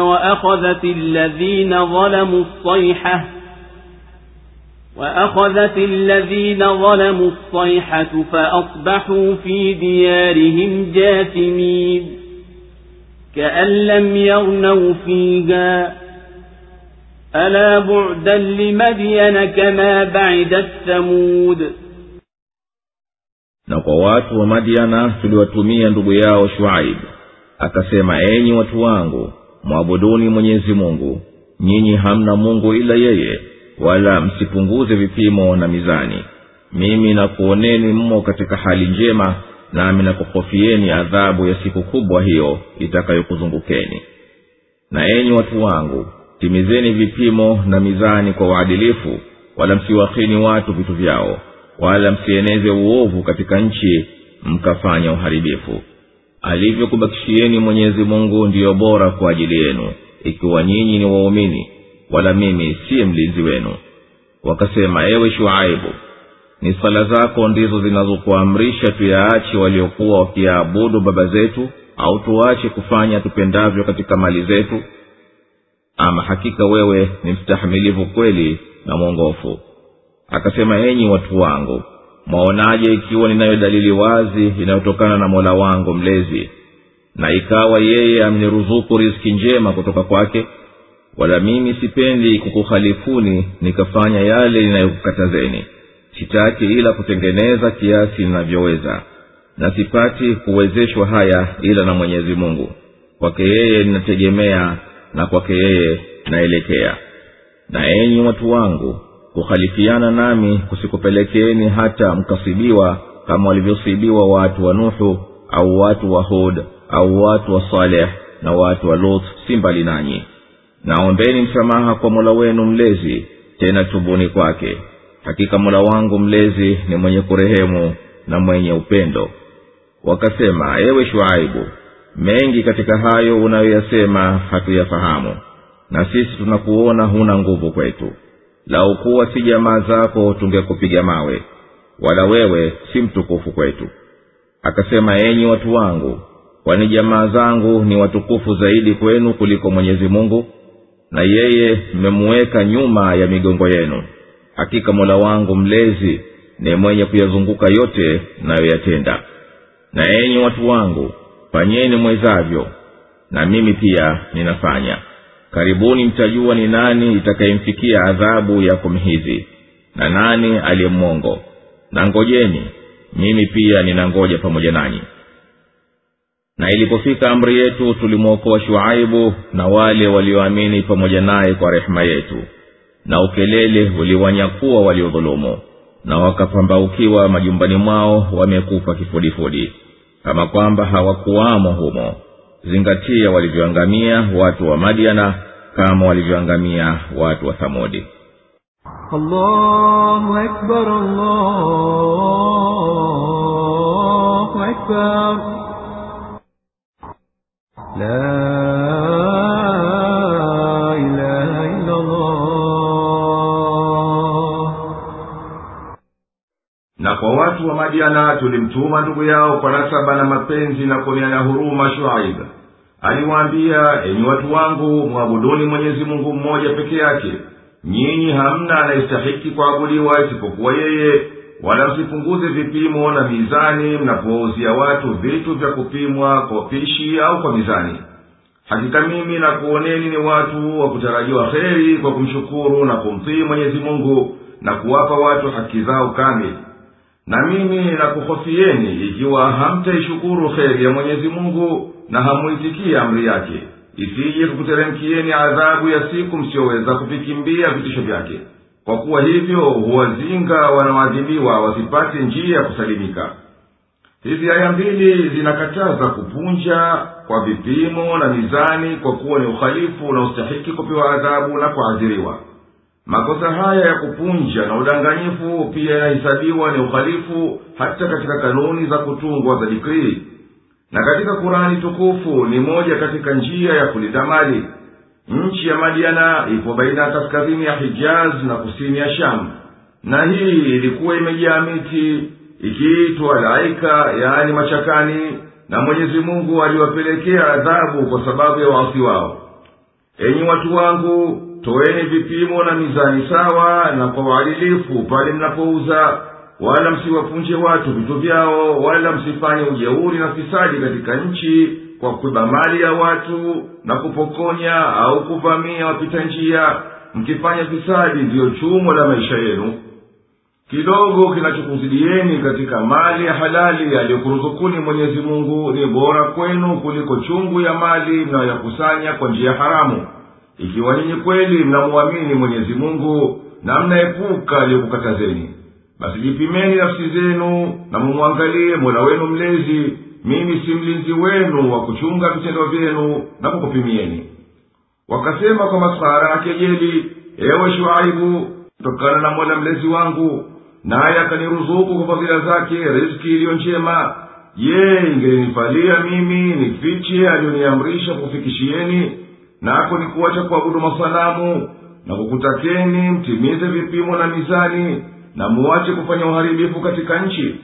وأخذت الذين ظلموا الصيحة وأخذت الذين ظلموا الصيحة فأصبحوا في ديارهم جاثمين كأن لم يغنوا فيها ألا بعدا لمدين كما بعدت ثمود na kwa watu wa madiana tuliwatumia ndugu wangu mwabuduni mwenyezi mungu. Nyinyi hamna mungu ila yeye wala msipunguze vipimo na mizani. Mimi nakuoneni mmo katika hali njema nami nakuhofieni adhabu ya siku kubwa hiyo itakayokuzungukeni. Na enyi watu wangu timizeni vipimo na mizani kwa uadilifu wala msiwahini watu vitu vyao wala msieneze uovu katika nchi mkafanya uharibifu alivyokubakishieni mwenyezi mungu ndiyo bora kwa ajili yenu ikiwa nyinyi ni waumini wala mimi siye mlinzi wenu. Wakasema ewe shuaibu ni sala zako ndizo zinazokuamrisha tuyaache waliokuwa wakiyaabudu baba zetu au tuache kufanya tupendavyo katika mali zetu? Ama hakika wewe ni mstahamilivu kweli na mwongofu. Akasema enyi watu wangu mwaonaje ikiwa ninayo dalili wazi inayotokana na mola wangu mlezi? Na ikawa yeye amniruzuku riski njema kutoka kwake wala mimi sipendi kukuhalifuni nikafanya yale ninayokukatazeni. Sitaki ila kutengeneza kiasi ninavyoweza na sipati kuwezeshwa haya ila na mwenyezi mungu. Kwake yeye ninategemea na kwake yeye naelekea. Na enyi watu wangu kukhalifiana nami kusikupelekeeni hata mkasibiwa kama walivyosibiwa watu wa nuhu au watu wa hud au watu wa saleh na watu wa lut si mbali nanyi. Naombeni msamaha kwa mola wenu mlezi tena tubuni kwake. Hakika mola wangu mlezi ni mwenye kurehemu na mwenye upendo. Wakasema ewe shuaibu mengi katika hayo unayoyasema hatuyafahamu na sisi tunakuona huna nguvu kwetu lau kuwa si jamaa zako tungekupiga mawe wala wewe si mtukufu kwetu. Akasema enyi watu wangu kwani jamaa zangu ni watukufu zaidi kwenu kuliko mwenyezi mungu na yeye mmemuweka nyuma ya migongo yenu. Hakika mola wangu mlezi ni mwenye kuyazunguka yote nayoyatenda na enyi watu wangu fanyeni mwezavyo na mimi pia ninafanya karibuni mtajua ni nani itakayemfikia adhabu ya kumhizi na nani aliyemwongo na ngojeni mimi pia ninangoja pamoja nanyi. Na ilipofika amri yetu tulimwokoa shuaibu na wale walioamini pamoja naye kwa rehema yetu. Na ukelele uliwanyakuwa waliodhulumu na wakapambaukiwa majumbani mwao wamekufa kifudifudi kama kwamba hawakuwamo humo. Zingatia walivyoangamia watu wa madiana kama walivyoangamia watu wa thamodi allahu akbar, allahu akbar. La na kwa watu wa madiana tulimtuma ndugu yao kwa nasaba na mapenzi na kuonea na huruma shuaib aliwaambia enyi watu wangu mwabuduni mwenyezi mungu mmoja peke yake. Nyinyi hamna anayestahiki kuabudiwa isipokuwa yeye. Wala msipunguze vipimo na mizani mnapowauzia watu vitu vya kupimwa kwa pishi au kwa mizani. Hakika mimi nakuoneni ni watu wa kutarajiwa kheri kwa kumshukuru na kumtii mwenyezi mungu na kuwapa watu haki zao kamili. Na mimi nakuhofieni ikiwa hamtaishukuru kheri ya mwenyezi mungu na hamuitikia amri yake. Isije kukuteremkieni adhabu ya siku msiyoweza kuvikimbia vitisho vyake. Kwa kuwa hivyo huwazinga wanaoadhibiwa wasipate njia ya kusalimika. Hizi aya mbili zinakataza kupunja kwa vipimo na mizani kwa kuwa ni uhalifu unaostahiki kupewa adhabu na kuadhiriwa. Makosa haya ya kupunja na udanganyifu pia yanahesabiwa ni uhalifu hata katika kanuni za kutungwa za dikrii na katika kurani tukufu ni moja katika njia ya kulinda mali nchi ya madiana ipo baina ya kaskazini ya hijaz na kusini ya sham. Na hii ilikuwa imejaa miti ikiitwa laika yaani machakani na mwenyezi mungu aliwapelekea adhabu kwa sababu ya waasi wao. Enyi watu wangu toeni vipimo na mizani sawa na kwa uadilifu pale mnapouza wala msiwapunje watu vitu vyao wala msifanye ujeuri na fisadi katika nchi kwa kuiba mali ya watu na kupokonya au kuvamia wapita njia. Mkifanya fisadi ndiyo chumo la maisha yenu. Kidogo kinachokuzidieni katika mali ya halali aliyokuruzukuni mwenyezi mungu ni bora kwenu kuliko chungu ya mali mnayoyakusanya kwa njia haramu. Ikiwa nyinyi kweli mnamuamini mwenyezi mungu na mnaepuka aliyokukatazeni basi jipimeni nafsi zenu na mumwangalie mola wenu mlezi. Mimi si mlinzi wenu wa kuchunga vitendo vyenu na kukupimieni. Wakasema kwa maskhara ya kejeli ewe shuaibu kutokana na mola mlezi wangu naye akaniruzuku kwa fadhila zake riski iliyo njema je ingelinifalia mimi nifiche aliyoniamrisha kufikishieni nako ni kuacha kuabudu masanamu na kukutakeni mtimize vipimo na mizani na muwache kufanya uharibifu katika nchi.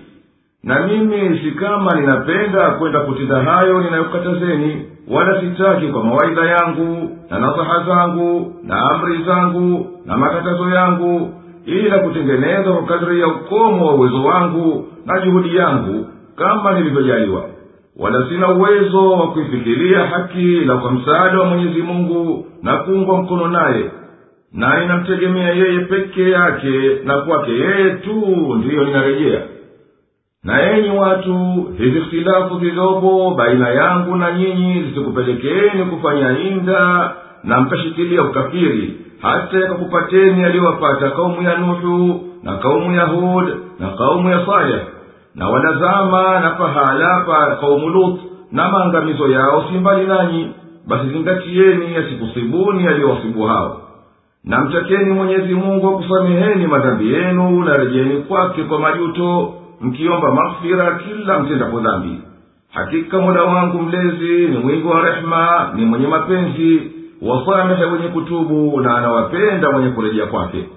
Na mimi si kama ninapenda kwenda kutenda hayo ninayokatazeni wala sitaki kwa mawaidha yangu na nasaha zangu na amri zangu na makatazo yangu ila kutengeneza kwa kadri ya ukomo wa uwezo wangu na juhudi yangu kama nilivyojaliwa. Wala sina uwezo wa kuifikiria haki la kwa msaada wa mwenyezi mungu na kuungwa mkono naye na inamtegemea yeye peke yake na kwake yeye tu ndiyo ninarejea. Na enyi watu hizi ikhtilafu zilizopo baina yangu na nyinyi zisikupelekeeni kufanya inda na mkashikilia ukafiri hata yakakupateni yaliyowapata kaumu ya nuhu na kaumu ya hud na kaumu ya saleh na wanazama na pahala pa kaumu lut na maangamizo yao si mbali nanyi basi zingatieni yasikusibuni yaliyowasibu hao na mtakeni mwenyezi mungu akusameheni madhambi yenu na rejeni kwake kwa majuto mkiomba maghfira kila mtendapo dhambi. Hakika mola wangu mlezi ni mwingi wa rehema ni mwenye mapenzi wasamehe wenye kutubu na anawapenda mwenye kurejea kwake.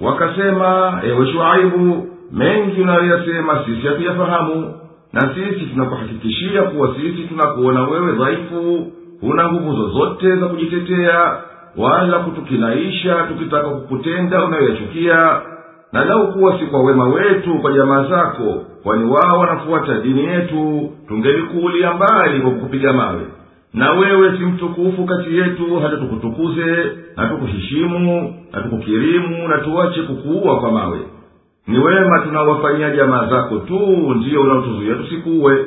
Wakasema ewe shuaibu mengi unayoyasema sisi hatuyafahamu na sisi tunakuhakikishia kuwa sisi tunakuona wewe dhaifu huna nguvu zozote za kujitetea wala kutukinaisha tukitaka kukutenda unayoyachukia. Na lau kuwa si kwa wema wetu kwa jamaa zako kwani wao wanafuata dini yetu tungelikuulia mbali kwa kukupiga mawe. Na wewe si mtukufu kati yetu hata tukutukuze na tukuheshimu na tukukirimu na tuache kukuua kwa mawe. Ni wema tunawafanyia jamaa zako tu ndiyo unaotuzuia tusikuwe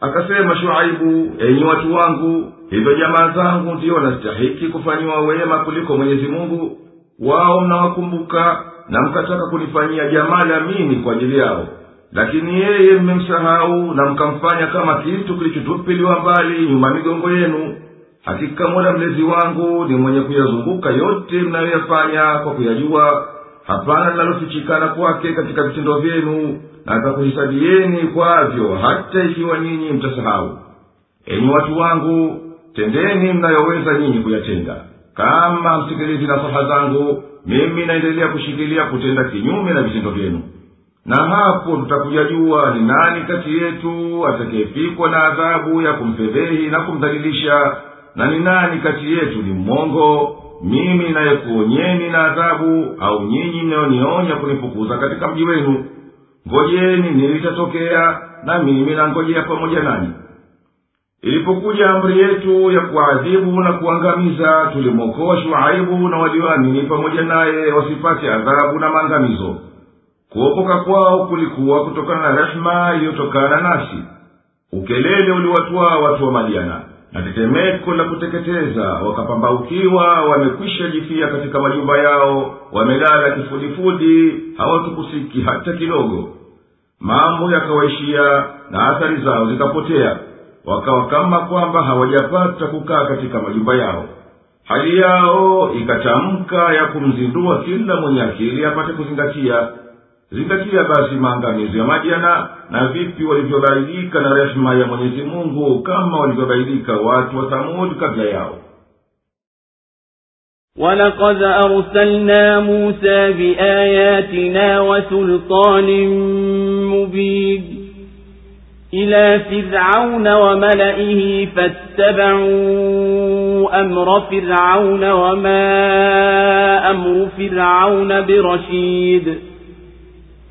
akasema shuaibu enyi watu wangu hivyo jamaa zangu ndiyo wanastahiki kufanyiwa wema kuliko mwenyezi mungu. Wao mnawakumbuka na mkataka kunifanyia jamaa la mimi kwa ajili yao. Lakini yeye mmemsahau na mkamfanya kama kitu kilichotupiliwa mbali nyuma migongo yenu. Hakika mola mlezi wangu ni mwenye kuyazunguka yote mnayoyafanya kwa kuyajua. Hapana linalofichikana kwake katika vitendo vyenu na atakuhisabieni kwavyo hata ikiwa nyinyi mtasahau. Enyi watu wangu tendeni mnayoweza nyinyi kuyatenda kama msikilizi nasaha zangu mimi naendelea kushikilia kutenda kinyume na vitendo vyenu. Na hapo tutakujajua ni nani kati yetu atakayefikwa na adhabu ya kumfedhehi na kumdhalilisha na ni nani kati yetu ni mmongo mimi nayekuonyeni na adhabu au nyinyi mnayonionya kunifukuza katika mji wenu ngojeni nilitatokea na mimi nangojea pamoja nanyi. Ilipokuja amri yetu ya kuadhibu na kuangamiza tulimwokoa shuaibu na walioamini pamoja naye wasipate adhabu na maangamizo. Kuokoka kwao kulikuwa kutokana na rehema iliyotokana nasi. Ukelele uliwatwaa watu wa madiana na tetemeko la kuteketeza wakapambaukiwa wamekwisha jifia katika majumba yao wamelala kifudifudi hawakikusiki hata kidogo. Mambo yakawaishia na athari zao zikapotea. Wakawa kama kwamba hawajapata kukaa katika majumba yao. Hali yao ikatamka ya kumzindua kila mwenye akili apate kuzingatia zingatia basi maangamizo ya madiana na vipi walivyobaidika na rehema ya mwenyezi mungu kama walivyobaidika watu wa thamudi kabla yao ولقد أرسلنا موسى بآياتنا وسلطان مبين إلى فرعون وملئه فاتبعوا أمر فرعون وما أمر فرعون برشيد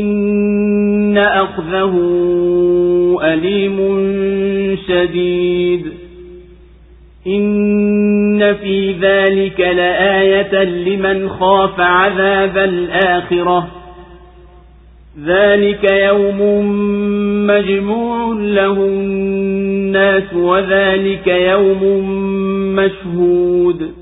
إن أخذه أليم شديد. إن في ذلك لآية لمن خاف عذاب الآخرة. ذلك يوم مجموع له الناس وذلك يوم مشهود.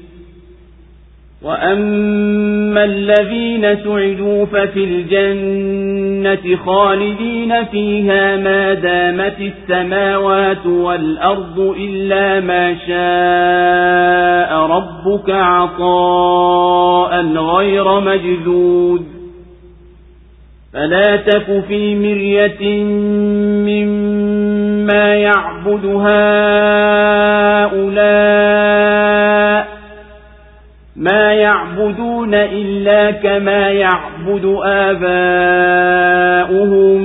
وأما الذين سعدوا ففي الجنة خالدين فيها ما دامت السماوات والأرض إلا ما شاء ربك عطاء غير مجذود فلا تك في مرية مما يعبد هؤلاء ما يعبدون إلا كما يعبد آباؤهم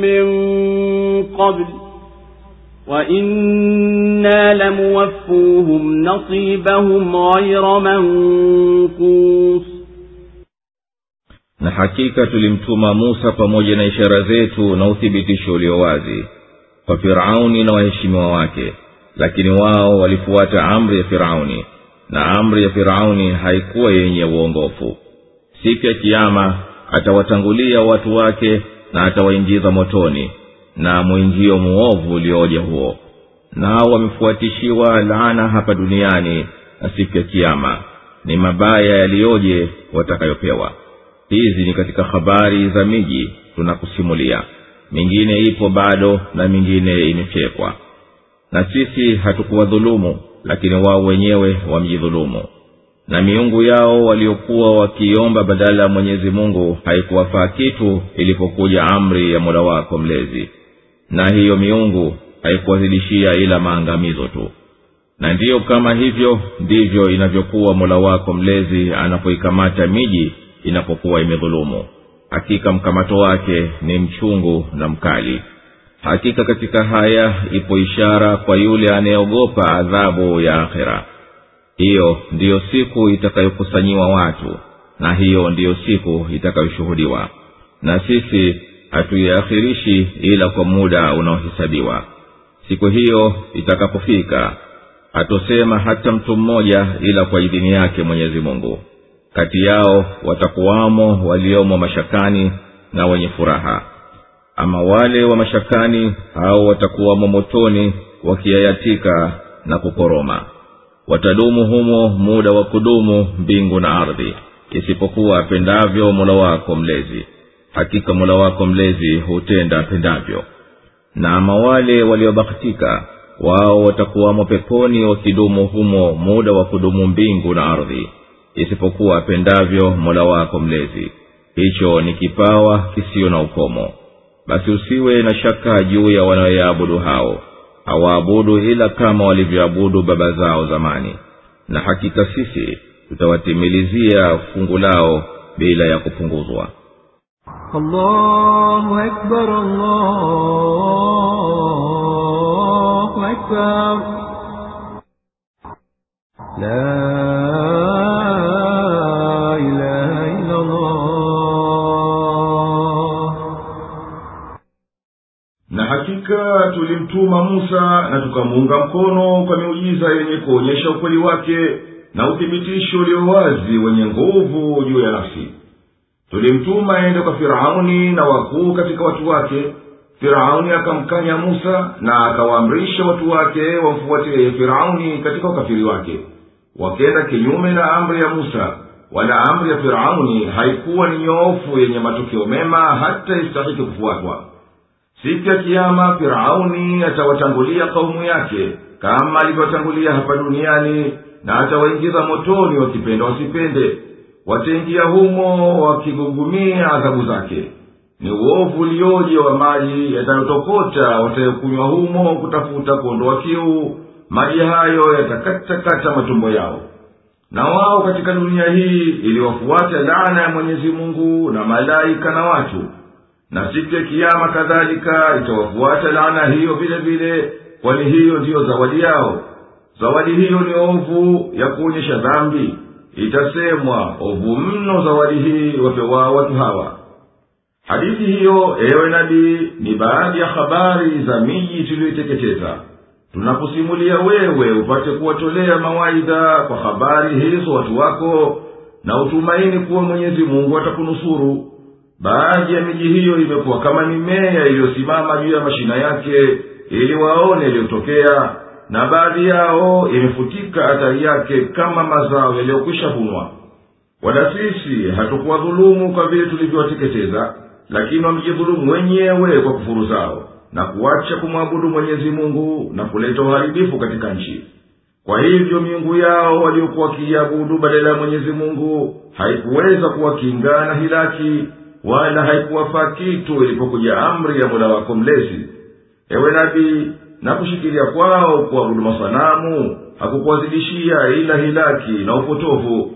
من قبل وإنا لموفوهم نصيبهم غير منقوص na hakika tulimtuma musa pamoja na ishara zetu na uthibitisho ulio wazi kwa firauni na waheshimiwa wake lakini wao walifuata amri ya firauni na amri ya firauni haikuwa yenye uongofu. Siku ya kiama atawatangulia watu wake na atawaingiza motoni na mwingio muovu ulioja huo. Nao wamefuatishiwa laana hapa duniani na siku ya kiama ni mabaya yaliyoje watakayopewa. Hizi ni katika habari za miji tunakusimulia. Mingine ipo bado na mingine imefyekwa. Na sisi hatukuwadhulumu lakini wao wenyewe wamjidhulumu na miungu yao waliokuwa wakiomba badala ya mwenyezi mungu haikuwafaa kitu ilipokuja amri ya mola wako mlezi. Na hiyo miungu haikuwazidishia ila maangamizo tu. Na ndiyo kama hivyo ndivyo inavyokuwa mola wako mlezi anapoikamata miji inapokuwa imedhulumu. Hakika mkamato wake ni mchungu na mkali hakika katika haya ipo ishara kwa yule anayeogopa adhabu ya akhera hiyo ndiyo siku itakayokusanyiwa watu na hiyo ndiyo siku itakayoshuhudiwa. Na sisi hatuiakhirishi ila kwa muda unaohesabiwa. Siku hiyo itakapofika hatosema hata mtu mmoja ila kwa idhini yake mwenyezi mungu. Kati yao watakuwamo waliomo mashakani na wenye furaha ama wale wa mashakani hao watakuwamo motoni wakiyayatika na kukoroma. Watadumu humo muda wa kudumu mbingu na ardhi isipokuwa apendavyo mola wako mlezi. Hakika mola wako mlezi hutenda apendavyo. Na ama wale waliobahatika wao watakuwamo peponi wakidumu humo muda wa kudumu mbingu na ardhi isipokuwa apendavyo mola wako mlezi. Hicho ni kipawa kisiyo na ukomo basi usiwe na shaka juu ya wanaoyaabudu hao hawaabudu ila kama walivyoabudu baba zao zamani na hakika sisi tutawatimilizia fungu lao bila ya kupunguzwa. La hakika tulimtuma musa na tukamuunga mkono kwa miujiza yenye kuonyesha ukweli wake na uthibitisho ulio wazi wenye nguvu juu ya nafsi. Tulimtuma ende kwa firauni na wakuu katika watu wake. Firauni akamkanya musa na akawaamrisha watu wake wamfuatie firauni katika ukafiri wake. Wakenda kinyume na amri ya musa wala amri ya firauni haikuwa ni nyoofu yenye matokeo mema hata istahiki kufuatwa siku ya kiama firauni atawatangulia kaumu yake kama alivyotangulia hapa duniani na atawaingiza motoni wakipenda wasipende. Wataingia humo wakigugumia adhabu zake. Ni uovu ulioje wa maji yatayotokota watayokunywa humo kutafuta kuondoa kiu. Maji hayo yatakatakata matumbo yao. Na wao katika dunia hii iliwafuata laana ya mwenyezi mungu na malaika na watu na siku ya kiama kadhalika itawafuata laana hiyo vile vile kwani hiyo ndiyo zawadi yao. Zawadi hiyo ni ovu ya kuonyesha dhambi. Itasemwa ovu mno zawadi hii wapewao watu hawa. Hadithi hiyo ewe nabii ni baadhi ya habari za miji tuliyoiteketeza. Tunakusimulia wewe upate kuwatolea mawaidha kwa habari hizo watu wako na utumaini kuwa mwenyezi mungu atakunusuru baadhi ya miji hiyo imekuwa kama mimea iliyosimama juu ya mashina yake ili waone yaliyotokea na baadhi yao imefutika athari yake kama mazao yaliyokwisha vunwa. Wala sisi hatukuwadhulumu kwa vile tulivyowateketeza lakini wamjidhulumu wenyewe kwa kufuru zao na kuacha kumwabudu mwenyezi mungu na kuleta uharibifu katika nchi. Kwa hivyo miungu yao waliokuwa wakiiabudu badala ya mwenyezi mungu haikuweza kuwakinga na hilaki wala haikuwafaa kitu ilipokuja amri ya mola wako mlezi. Ewe nabii na kushikilia kwao kuabudu masanamu hakukuwazidishia ila hilaki na upotovu.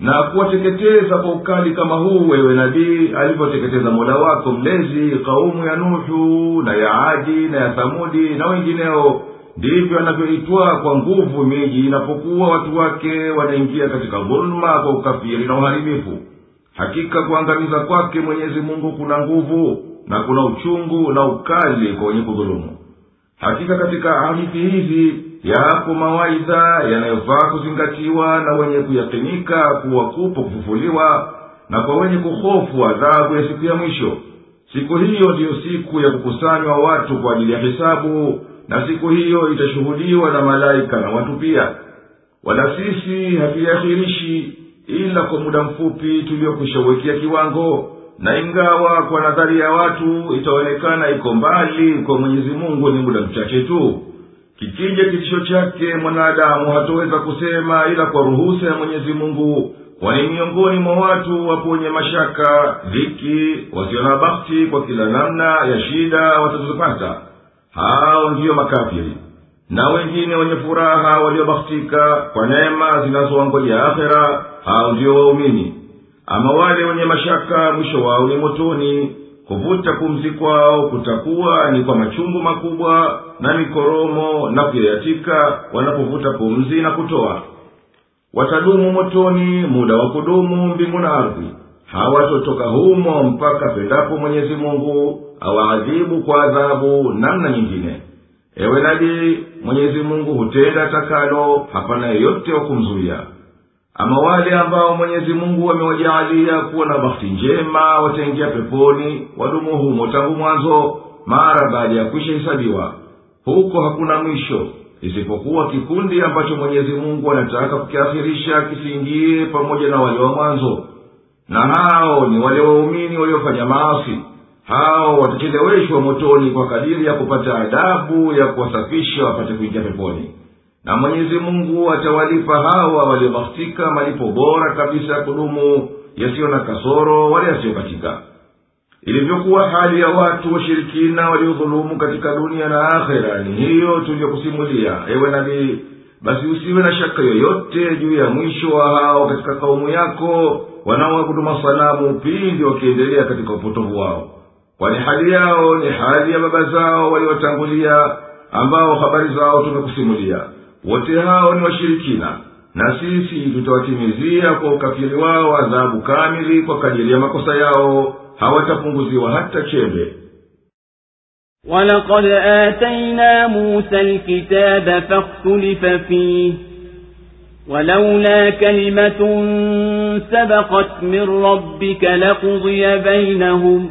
Na kuwateketeza kwa ukali kama huu ewe nabii alivyoteketeza mola wako mlezi kaumu ya nuhu na ya adi na ya thamudi na wengineo. Ndivyo anavyoitwa kwa nguvu miji inapokuwa watu wake wanaingia katika dhuluma kwa ukafiri na uharibifu hakika kuangamiza kwake mwenyezi mungu kuna nguvu na kuna uchungu na ukali kwa wenye kudhulumu. Hakika katika hadithi hizi yapo mawaidha yanayofaa kuzingatiwa na wenye kuyakinika kuwa kupo kufufuliwa na kwa wenye kuhofu adhabu ya siku ya mwisho. Siku hiyo ndiyo siku ya kukusanywa watu kwa ajili ya hisabu na siku hiyo itashuhudiwa na malaika na watu pia. Wala sisi hatuiakhirishi ila kwa muda mfupi tuliokushawekea kiwango na ingawa kwa nadhari ya watu itaonekana iko mbali kwa mwenyezi mungu ni muda mchache tu kikija kitisho chake mwanadamu hatoweza kusema ila kwa ruhusa ya mwenyezi mungu kwani miongoni mwa watu wapo wenye mashaka dhiki wasio bakti kwa kila namna ya shida watazopata hao ndiyo makafiri na wengine wenye furaha waliobakhtika kwa neema zinazowangojea akhera hao ndio waumini. Ama wale wenye mashaka mwisho wao ni motoni. Kuvuta pumzi kwao kutakuwa ni kwa machungu makubwa na mikoromo na kuyayatika wanapovuta pumzi na kutoa. Watadumu motoni muda wa kudumu mbingu na ardhi. Hawatotoka humo mpaka pendapo mwenyezi mungu awaadhibu kwa adhabu namna nyingine ewe nabii mwenyezi mungu hutenda takalo hapana yeyote wa kumzuia. Ama wale ambao mwenyezi mungu wamewajaalia kuwa na bahti njema wataingia peponi wadumu humo tangu mwanzo mara baada ya kwisha hisabiwa huko hakuna mwisho isipokuwa kikundi ambacho mwenyezi mungu anataka kukiakhirisha kisiingie pamoja na wale wa mwanzo. Na hao ni wale waumini waliofanya maasi hao watacheleweshwa motoni kwa kadiri ya kupata adabu ya kuwasafisha wapate kuingia peponi. Na mwenyezi mungu atawalipa hawa waliobakhtika malipo bora kabisa ya kudumu yasiyo na kasoro wala yasiyokatika ilivyokuwa hali ya watu washirikina waliodhulumu katika dunia na akhera ni hiyo tuliyokusimulia ewe nabii basi usiwe na shaka yoyote juu ya mwisho wa hao katika kaumu yako wanaoabudu masanamu pindi wakiendelea katika upotovu wao kwani hali yao ni hali ya baba zao waliotangulia ambao habari zao tumekusimulia wote hao ni washirikina na sisi tutawatimizia kwa ukafiri wao adhabu kamili kwa kadiri ya makosa yao hawatapunguziwa hata chembe ولقد آتينا موسى الكتاب فاختلف فيه ولولا كلمة سبقت من ربك لقضي بينهم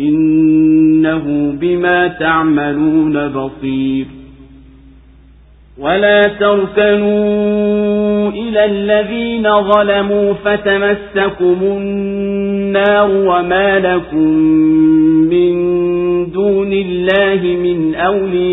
إنه بما تعملون بصير. ولا تركنوا إلى الذين ظلموا فتمسكم النار وما لكم من دون الله من أولياء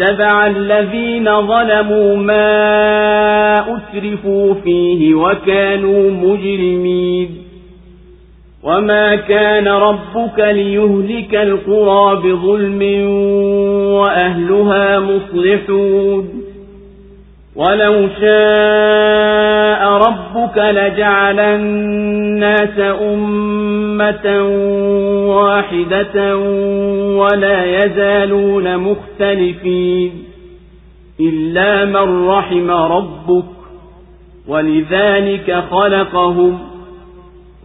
واتبع الذين ظلموا ما أسرفوا فيه وكانوا مجرمين. وما كان ربك ليهلك القرى بظلم وأهلها مصلحون. ولو شاء ربك لجعل الناس أمة واحدة ولا يزالون مختلفين إلا من رحم ربك ولذلك خلقهم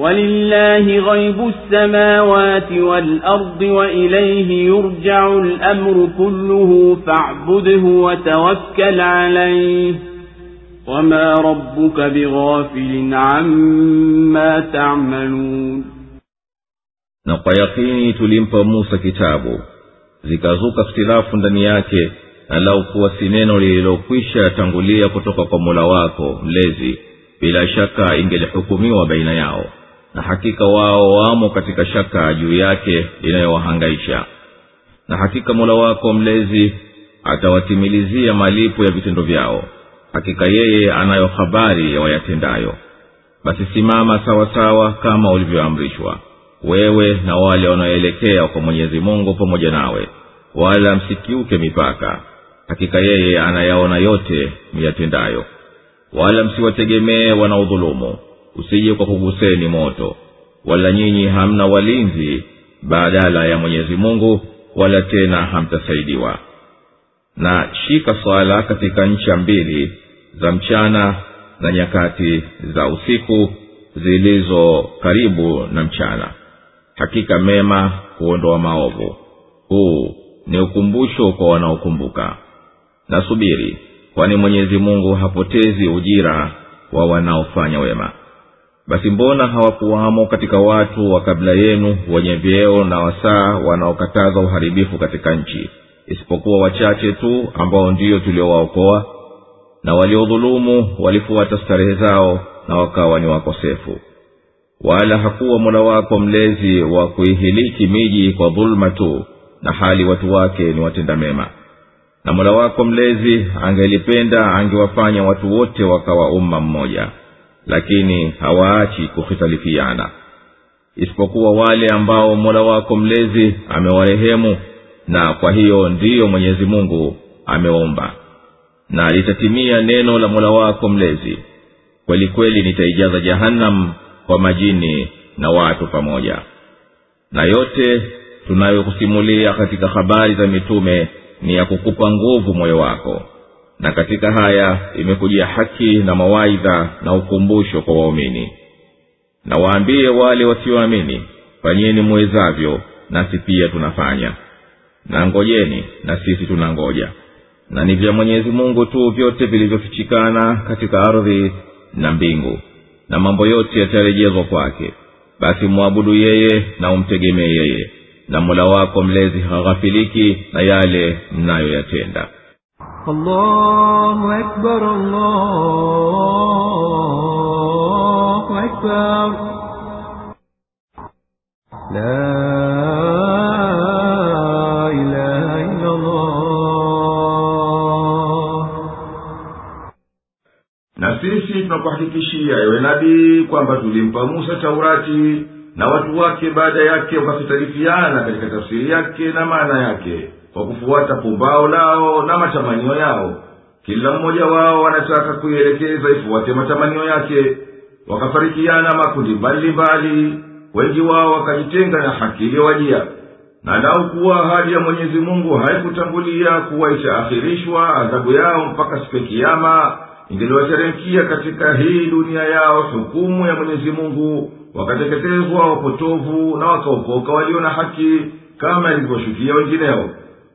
ولله غيب السماوات والأرض وإليه يرجع الأمر كله فاعبده وتوكل عليه وما ربك بغافل عما تعملون na kwa yakini tulimpa musa kitabu zikazuka ikhtilafu ndani yake na lau kuwa si neno lililokwisha tangulia kutoka kwa mola wako mlezi bila shaka ingelihukumiwa baina yao na hakika wao wamo katika shaka juu yake inayowahangaisha. Na hakika mola wako mlezi atawatimilizia malipo ya vitendo vyao. Hakika yeye anayo habari ya wayatendayo. Basi simama sawasawa sawa kama ulivyoamrishwa wewe na wale wanaoelekea kwa mwenyezi mungu pamoja nawe wala msikiuke mipaka. Hakika yeye anayaona yote miyatendayo wala msiwategemee wanaodhulumu usije kwa kuguseni moto wala nyinyi hamna walinzi badala ya mwenyezi mungu wala tena hamtasaidiwa. Na shika swala katika ncha mbili za mchana na nyakati za usiku zilizo karibu na mchana. Hakika mema huondoa maovu. Huu ni ukumbusho kwa wanaokumbuka. Nasubiri kwani mwenyezi mungu hapotezi ujira wa wanaofanya wema basi mbona hawakuwamo katika watu wa kabla yenu wenye vyeo na wasaa wanaokataza uharibifu katika nchi? Isipokuwa wachache tu ambao ndiyo tuliowaokoa na waliodhulumu walifuata starehe zao na wakawa ni wakosefu. Wala hakuwa mola wako mlezi wa kuihiliki miji kwa dhuluma tu na hali watu wake ni watenda mema. Na mola wako mlezi angelipenda angewafanya watu wote wakawa umma mmoja lakini hawaachi kukhitalifiana isipokuwa wale ambao mola wako mlezi amewarehemu na kwa hiyo ndiyo mwenyezi mungu ameomba. Na litatimia neno la mola wako mlezi. Kweli kweli nitaijaza jahannam kwa majini na watu pamoja. Na yote tunayokusimulia katika habari za mitume ni ya kukupa nguvu moyo wako na katika haya imekujia haki na mawaidha na ukumbusho kwa waumini. Na waambie wale wasioamini fanyeni muwezavyo nasi pia tunafanya. Na ngojeni na sisi tunangoja. Na ni vya mwenyezi mungu tu vyote vilivyofichikana katika ardhi na mbingu. Na mambo yote yatarejezwa kwake. Basi mwabudu yeye na umtegemee yeye. Na mola wako mlezi haghafiliki na yale mnayoyatenda الله أكبر الله أكبر لا إله إلا الله na sisi tunakuhakikishia ewe nabii kwamba tulimpa musa taurati na watu wake baada yake wakafitarifiana katika tafsiri yake na maana yake kwa kufuata pumbao lao na matamanio yao. Kila mmoja wao wanataka kuielekeza ifuate matamanio yake. Wakafarikiana makundi mbalimbali wengi wao wakajitenga na haki iliyowajia. Na lau kuwa ahadi ya mwenyezi mungu haikutangulia kuwa itaakhirishwa adhabu yao mpaka siku ya kiama ingeliwateremkia katika hii dunia yao hukumu ya mwenyezi mungu wakateketezwa wapotovu na wakaokoka walio na haki kama ilivyoshukia wengineo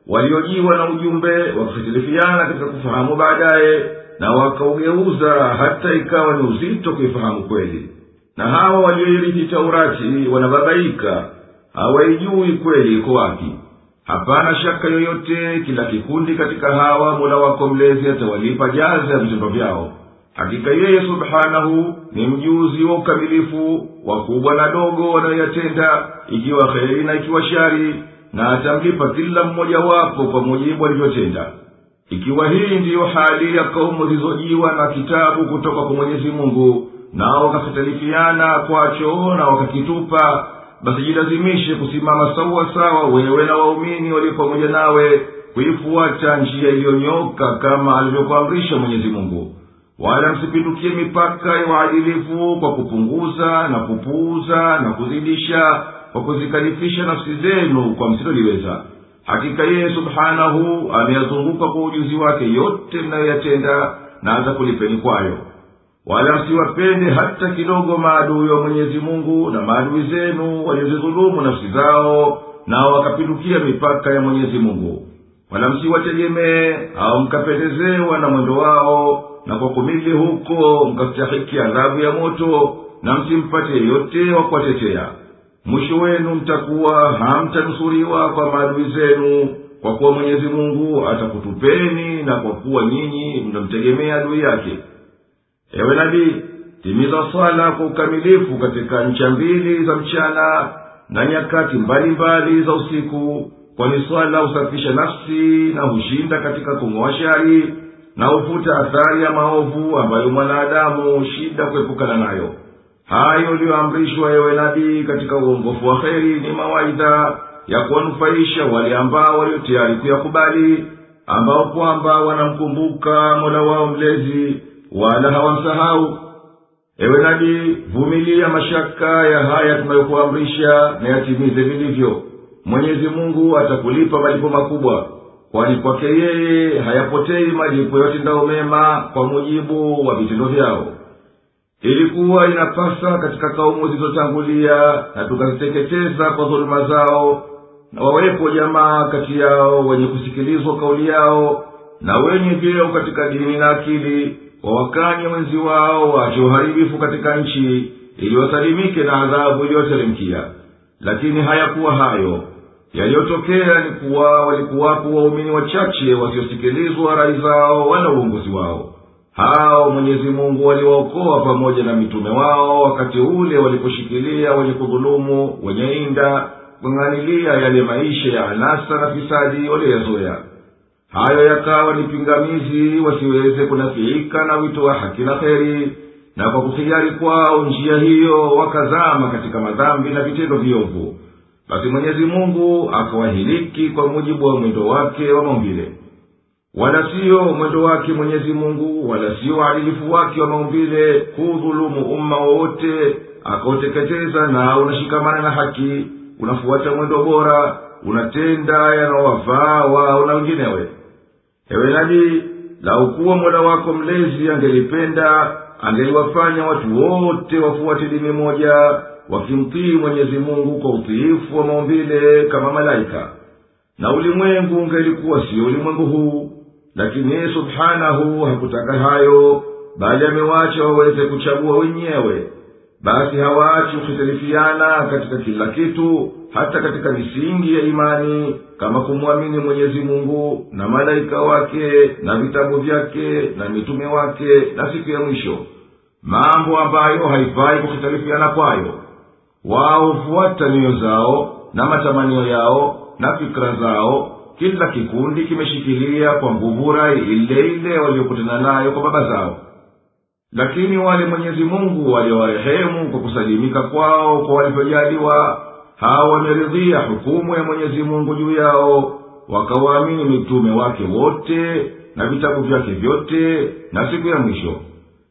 waliojiwa na ujumbe wakahitilifiana katika kufahamu baadaye na wakaugeuza hata ikawa ni uzito kuifahamu kweli. Na hawa walioirithi taurati wanababaika hawaijui kweli iko wapi. Hapana shaka yoyote kila kikundi katika hawa mola wako mlezi atawalipa jaza ya vitendo vyao. Hakika yeye subhanahu ni mjuzi wa ukamilifu wakubwa na dogo wanayoyatenda ikiwa kheri na ikiwa shari na atamlipa kila mmoja wapo kwa mujibu alivyotenda ikiwa hii ndiyo hali ya kaumu zilizojiwa na kitabu kutoka kwa mwenyezi mungu nao wakakhtalifiana kwacho na wakakitupa basi jilazimishe kusimama sawa sawa wewe na waumini walio pamoja nawe kuifuata njia iliyonyoka kama alivyokuamrisha mwenyezi mungu. Wala msipindukie mipaka ya uadilifu kwa kupunguza na kupuuza na kuzidisha kwa kuzikalifisha nafsi zenu kwa msiloliweza hakika yeye subhanahu ameyazunguka kwa ujuzi wake yote mnayoyatenda na atakulipeni kwayo. Wala msiwapende hata kidogo maadui wa mwenyezi mungu na maadui zenu waliozidhulumu nafsi zao nao wakapindukia mipaka ya mwenyezi mungu. Wala msiwategemee au mkapendezewa na mwendo wao na kwa kumili huko mkastahiki adhabu ya moto na msimpate yeyote wa kuwatetea mwisho wenu mtakuwa hamtanusuriwa kwa maadui zenu kwa kuwa mwenyezi mungu atakutupeni na kwa kuwa nyinyi mnamtegemea adui yake. Ewe nabii timiza swala kwa ukamilifu katika ncha mbili za mchana na nyakati mbalimbali za usiku kwani swala husafisha nafsi na hushinda katika kung'oa shari na hufuta athari ya maovu ambayo mwanadamu shida kuepukana nayo hayo uliyoamrishwa ewe nabii katika uongofu wa kheri. Ni mawaidha ya kuwanufaisha wale ambao walio tayari kuyakubali ambao kwamba wanamkumbuka mola wao mlezi wala hawamsahau. Ewe nabii vumilia mashaka ya haya tunayokuamrisha na yatimize vilivyo. Mwenyezi mungu atakulipa malipo makubwa kwani kwake yeye hayapotei malipo yatendao mema kwa mujibu wa vitendo vyao ilikuwa inapasa katika kaumu zilizotangulia na tukaziteketeza kwa dhuluma zao na wawepo jamaa kati yao wenye kusikilizwa kauli yao na wenye vyeo katika dini na akili wawakanye wenzi wao waache uharibifu katika nchi ili wasalimike na adhabu iliyoteremkia lakini hayakuwa hayo. Yaliyotokea ni kuwa walikuwapo waumini wachache wasiosikilizwa rai zao wala uongozi wao hao mwenyezi mungu waliwaokoa pamoja na mitume wao wakati ule waliposhikilia wenye kudhulumu wenye inda kung'anilia yale maisha ya anasa na fisadi walioyazoya hayo yakawa ni pingamizi wasiweze kunafiika na wito wa haki na kheri na kwa kuhiari kwao njia hiyo wakazama katika madhambi na vitendo viovu. Basi mwenyezi mungu akawahiliki kwa mujibu wa mwendo wake wa maumbile wala siyo mwendo wake mwenyezi mungu wala siyo uadilifu wake wa maumbile kudhulumu umma wowote akauteketeza na unashikamana na haki unafuata mwendo bora unatenda yanawafaa wao na wenginewe. Ewe nabii laukuwa mola wako mlezi angelipenda angeliwafanya watu wote wafuate dini moja wakimtii mwenyezi mungu kwa utiifu wa maumbile kama malaika. Na ulimwengu ungelikuwa siyo ulimwengu huu lakini yeye subhanahu hakutaka hayo bali amewacha waweze kuchagua wenyewe. Basi hawaachi kuhitalifiana katika kila kitu hata katika misingi ya imani kama kumwamini mwenyezi mungu na malaika wake na vitabu vyake na mitume wake na siku ya mwisho. Mambo ambayo haifai kuhitalifiana kwayo. Wao hufuata nyoyo zao na matamanio yao na fikra zao kila kikundi kimeshikilia kwa nguvu rai ile ile waliokutana nayo kwa baba zao. Lakini wale mwenyezi mungu waliowarehemu kwa kusalimika kwao kwa walivyojaliwa hawa wameridhia hukumu ya mwenyezi mungu juu yao wakawaamini mitume wake wote na vitabu vyake vyote na siku ya mwisho.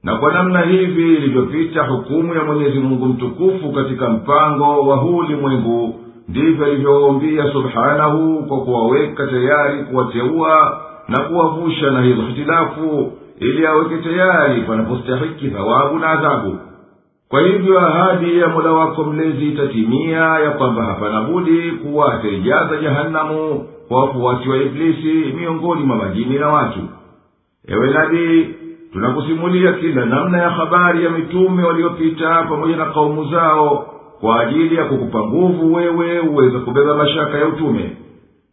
Na kwa namna hivi ilivyopita hukumu ya mwenyezi mungu mtukufu katika mpango wa huu ulimwengu ndivyo alivyowaumbia subhanahu kwa kuwaweka tayari kuwateua na kuwavusha na hizo hitilafu ili aweke tayari panapostahiki thawabu na adhabu. Kwa hivyo ahadi ya mola wako mlezi itatimia ya kwamba hapana budi kuwa ataijaza jahanamu kwa wafuasi wa iblisi miongoni mwa majini na watu. Ewe nabii tunakusimulia kila namna ya habari ya mitume waliopita pamoja na kaumu zao kwa ajili ya kukupa nguvu wewe uweze kubeba mashaka ya utume.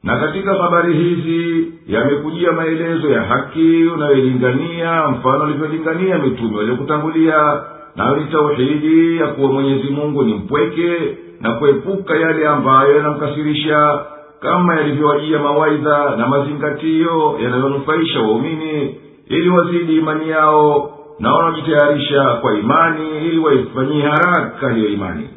Na katika habari hizi yamekujia maelezo ya haki unayoilingania mfano alivyolingania mitume waliokutangulia nayo ni tauhidi ya kuwa mwenyezi mungu ni mpweke na kuepuka yale ambayo yanamkasirisha kama yalivyowajia mawaidha na mazingatio yanayonufaisha waumini ili wazidi imani yao na wanaojitayarisha kwa imani ili waifanyie haraka hiyo imani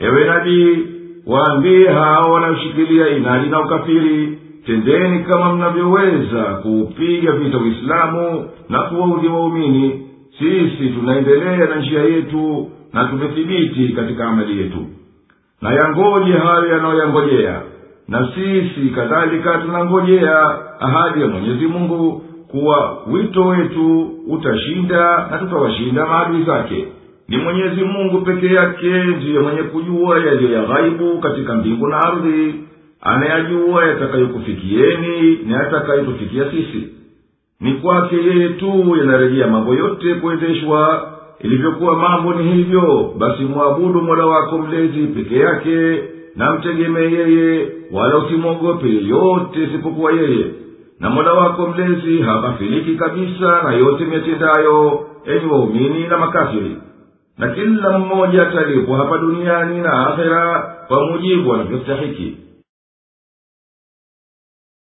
ewe nabii waambie hao wanaoshikilia inadi na ukafiri tendeni kama mnavyoweza kuupiga vita uislamu na kuwaudhi waumini. Sisi tunaendelea na njia yetu na tumethibiti katika amali yetu. Na yangoje hayo yanayoyangojea na sisi kadhalika tunangojea ahadi ya mwenyezi mungu kuwa wito wetu utashinda na tutawashinda maadui zake ni mwenyezi mungu peke yake ndiye mwenye kujua yaliyo ya ghaibu katika mbingu na ardhi. Anayajua yatakayokufikieni na yatakayotufikia sisi. Ni kwake yeye tu yanarejea mambo yote kuendeshwa ilivyokuwa mambo ni hivyo basi mwabudu mola wako mlezi peke yake na mtegemee yeye wala usimwogope yeyote isipokuwa yeye. Na mola wako mlezi haghafiliki kabisa na yote miyatendayo enyi waumini na makafiri na kila mmoja atalipwa hapa duniani na akhera kwa mujibu anavyostahiki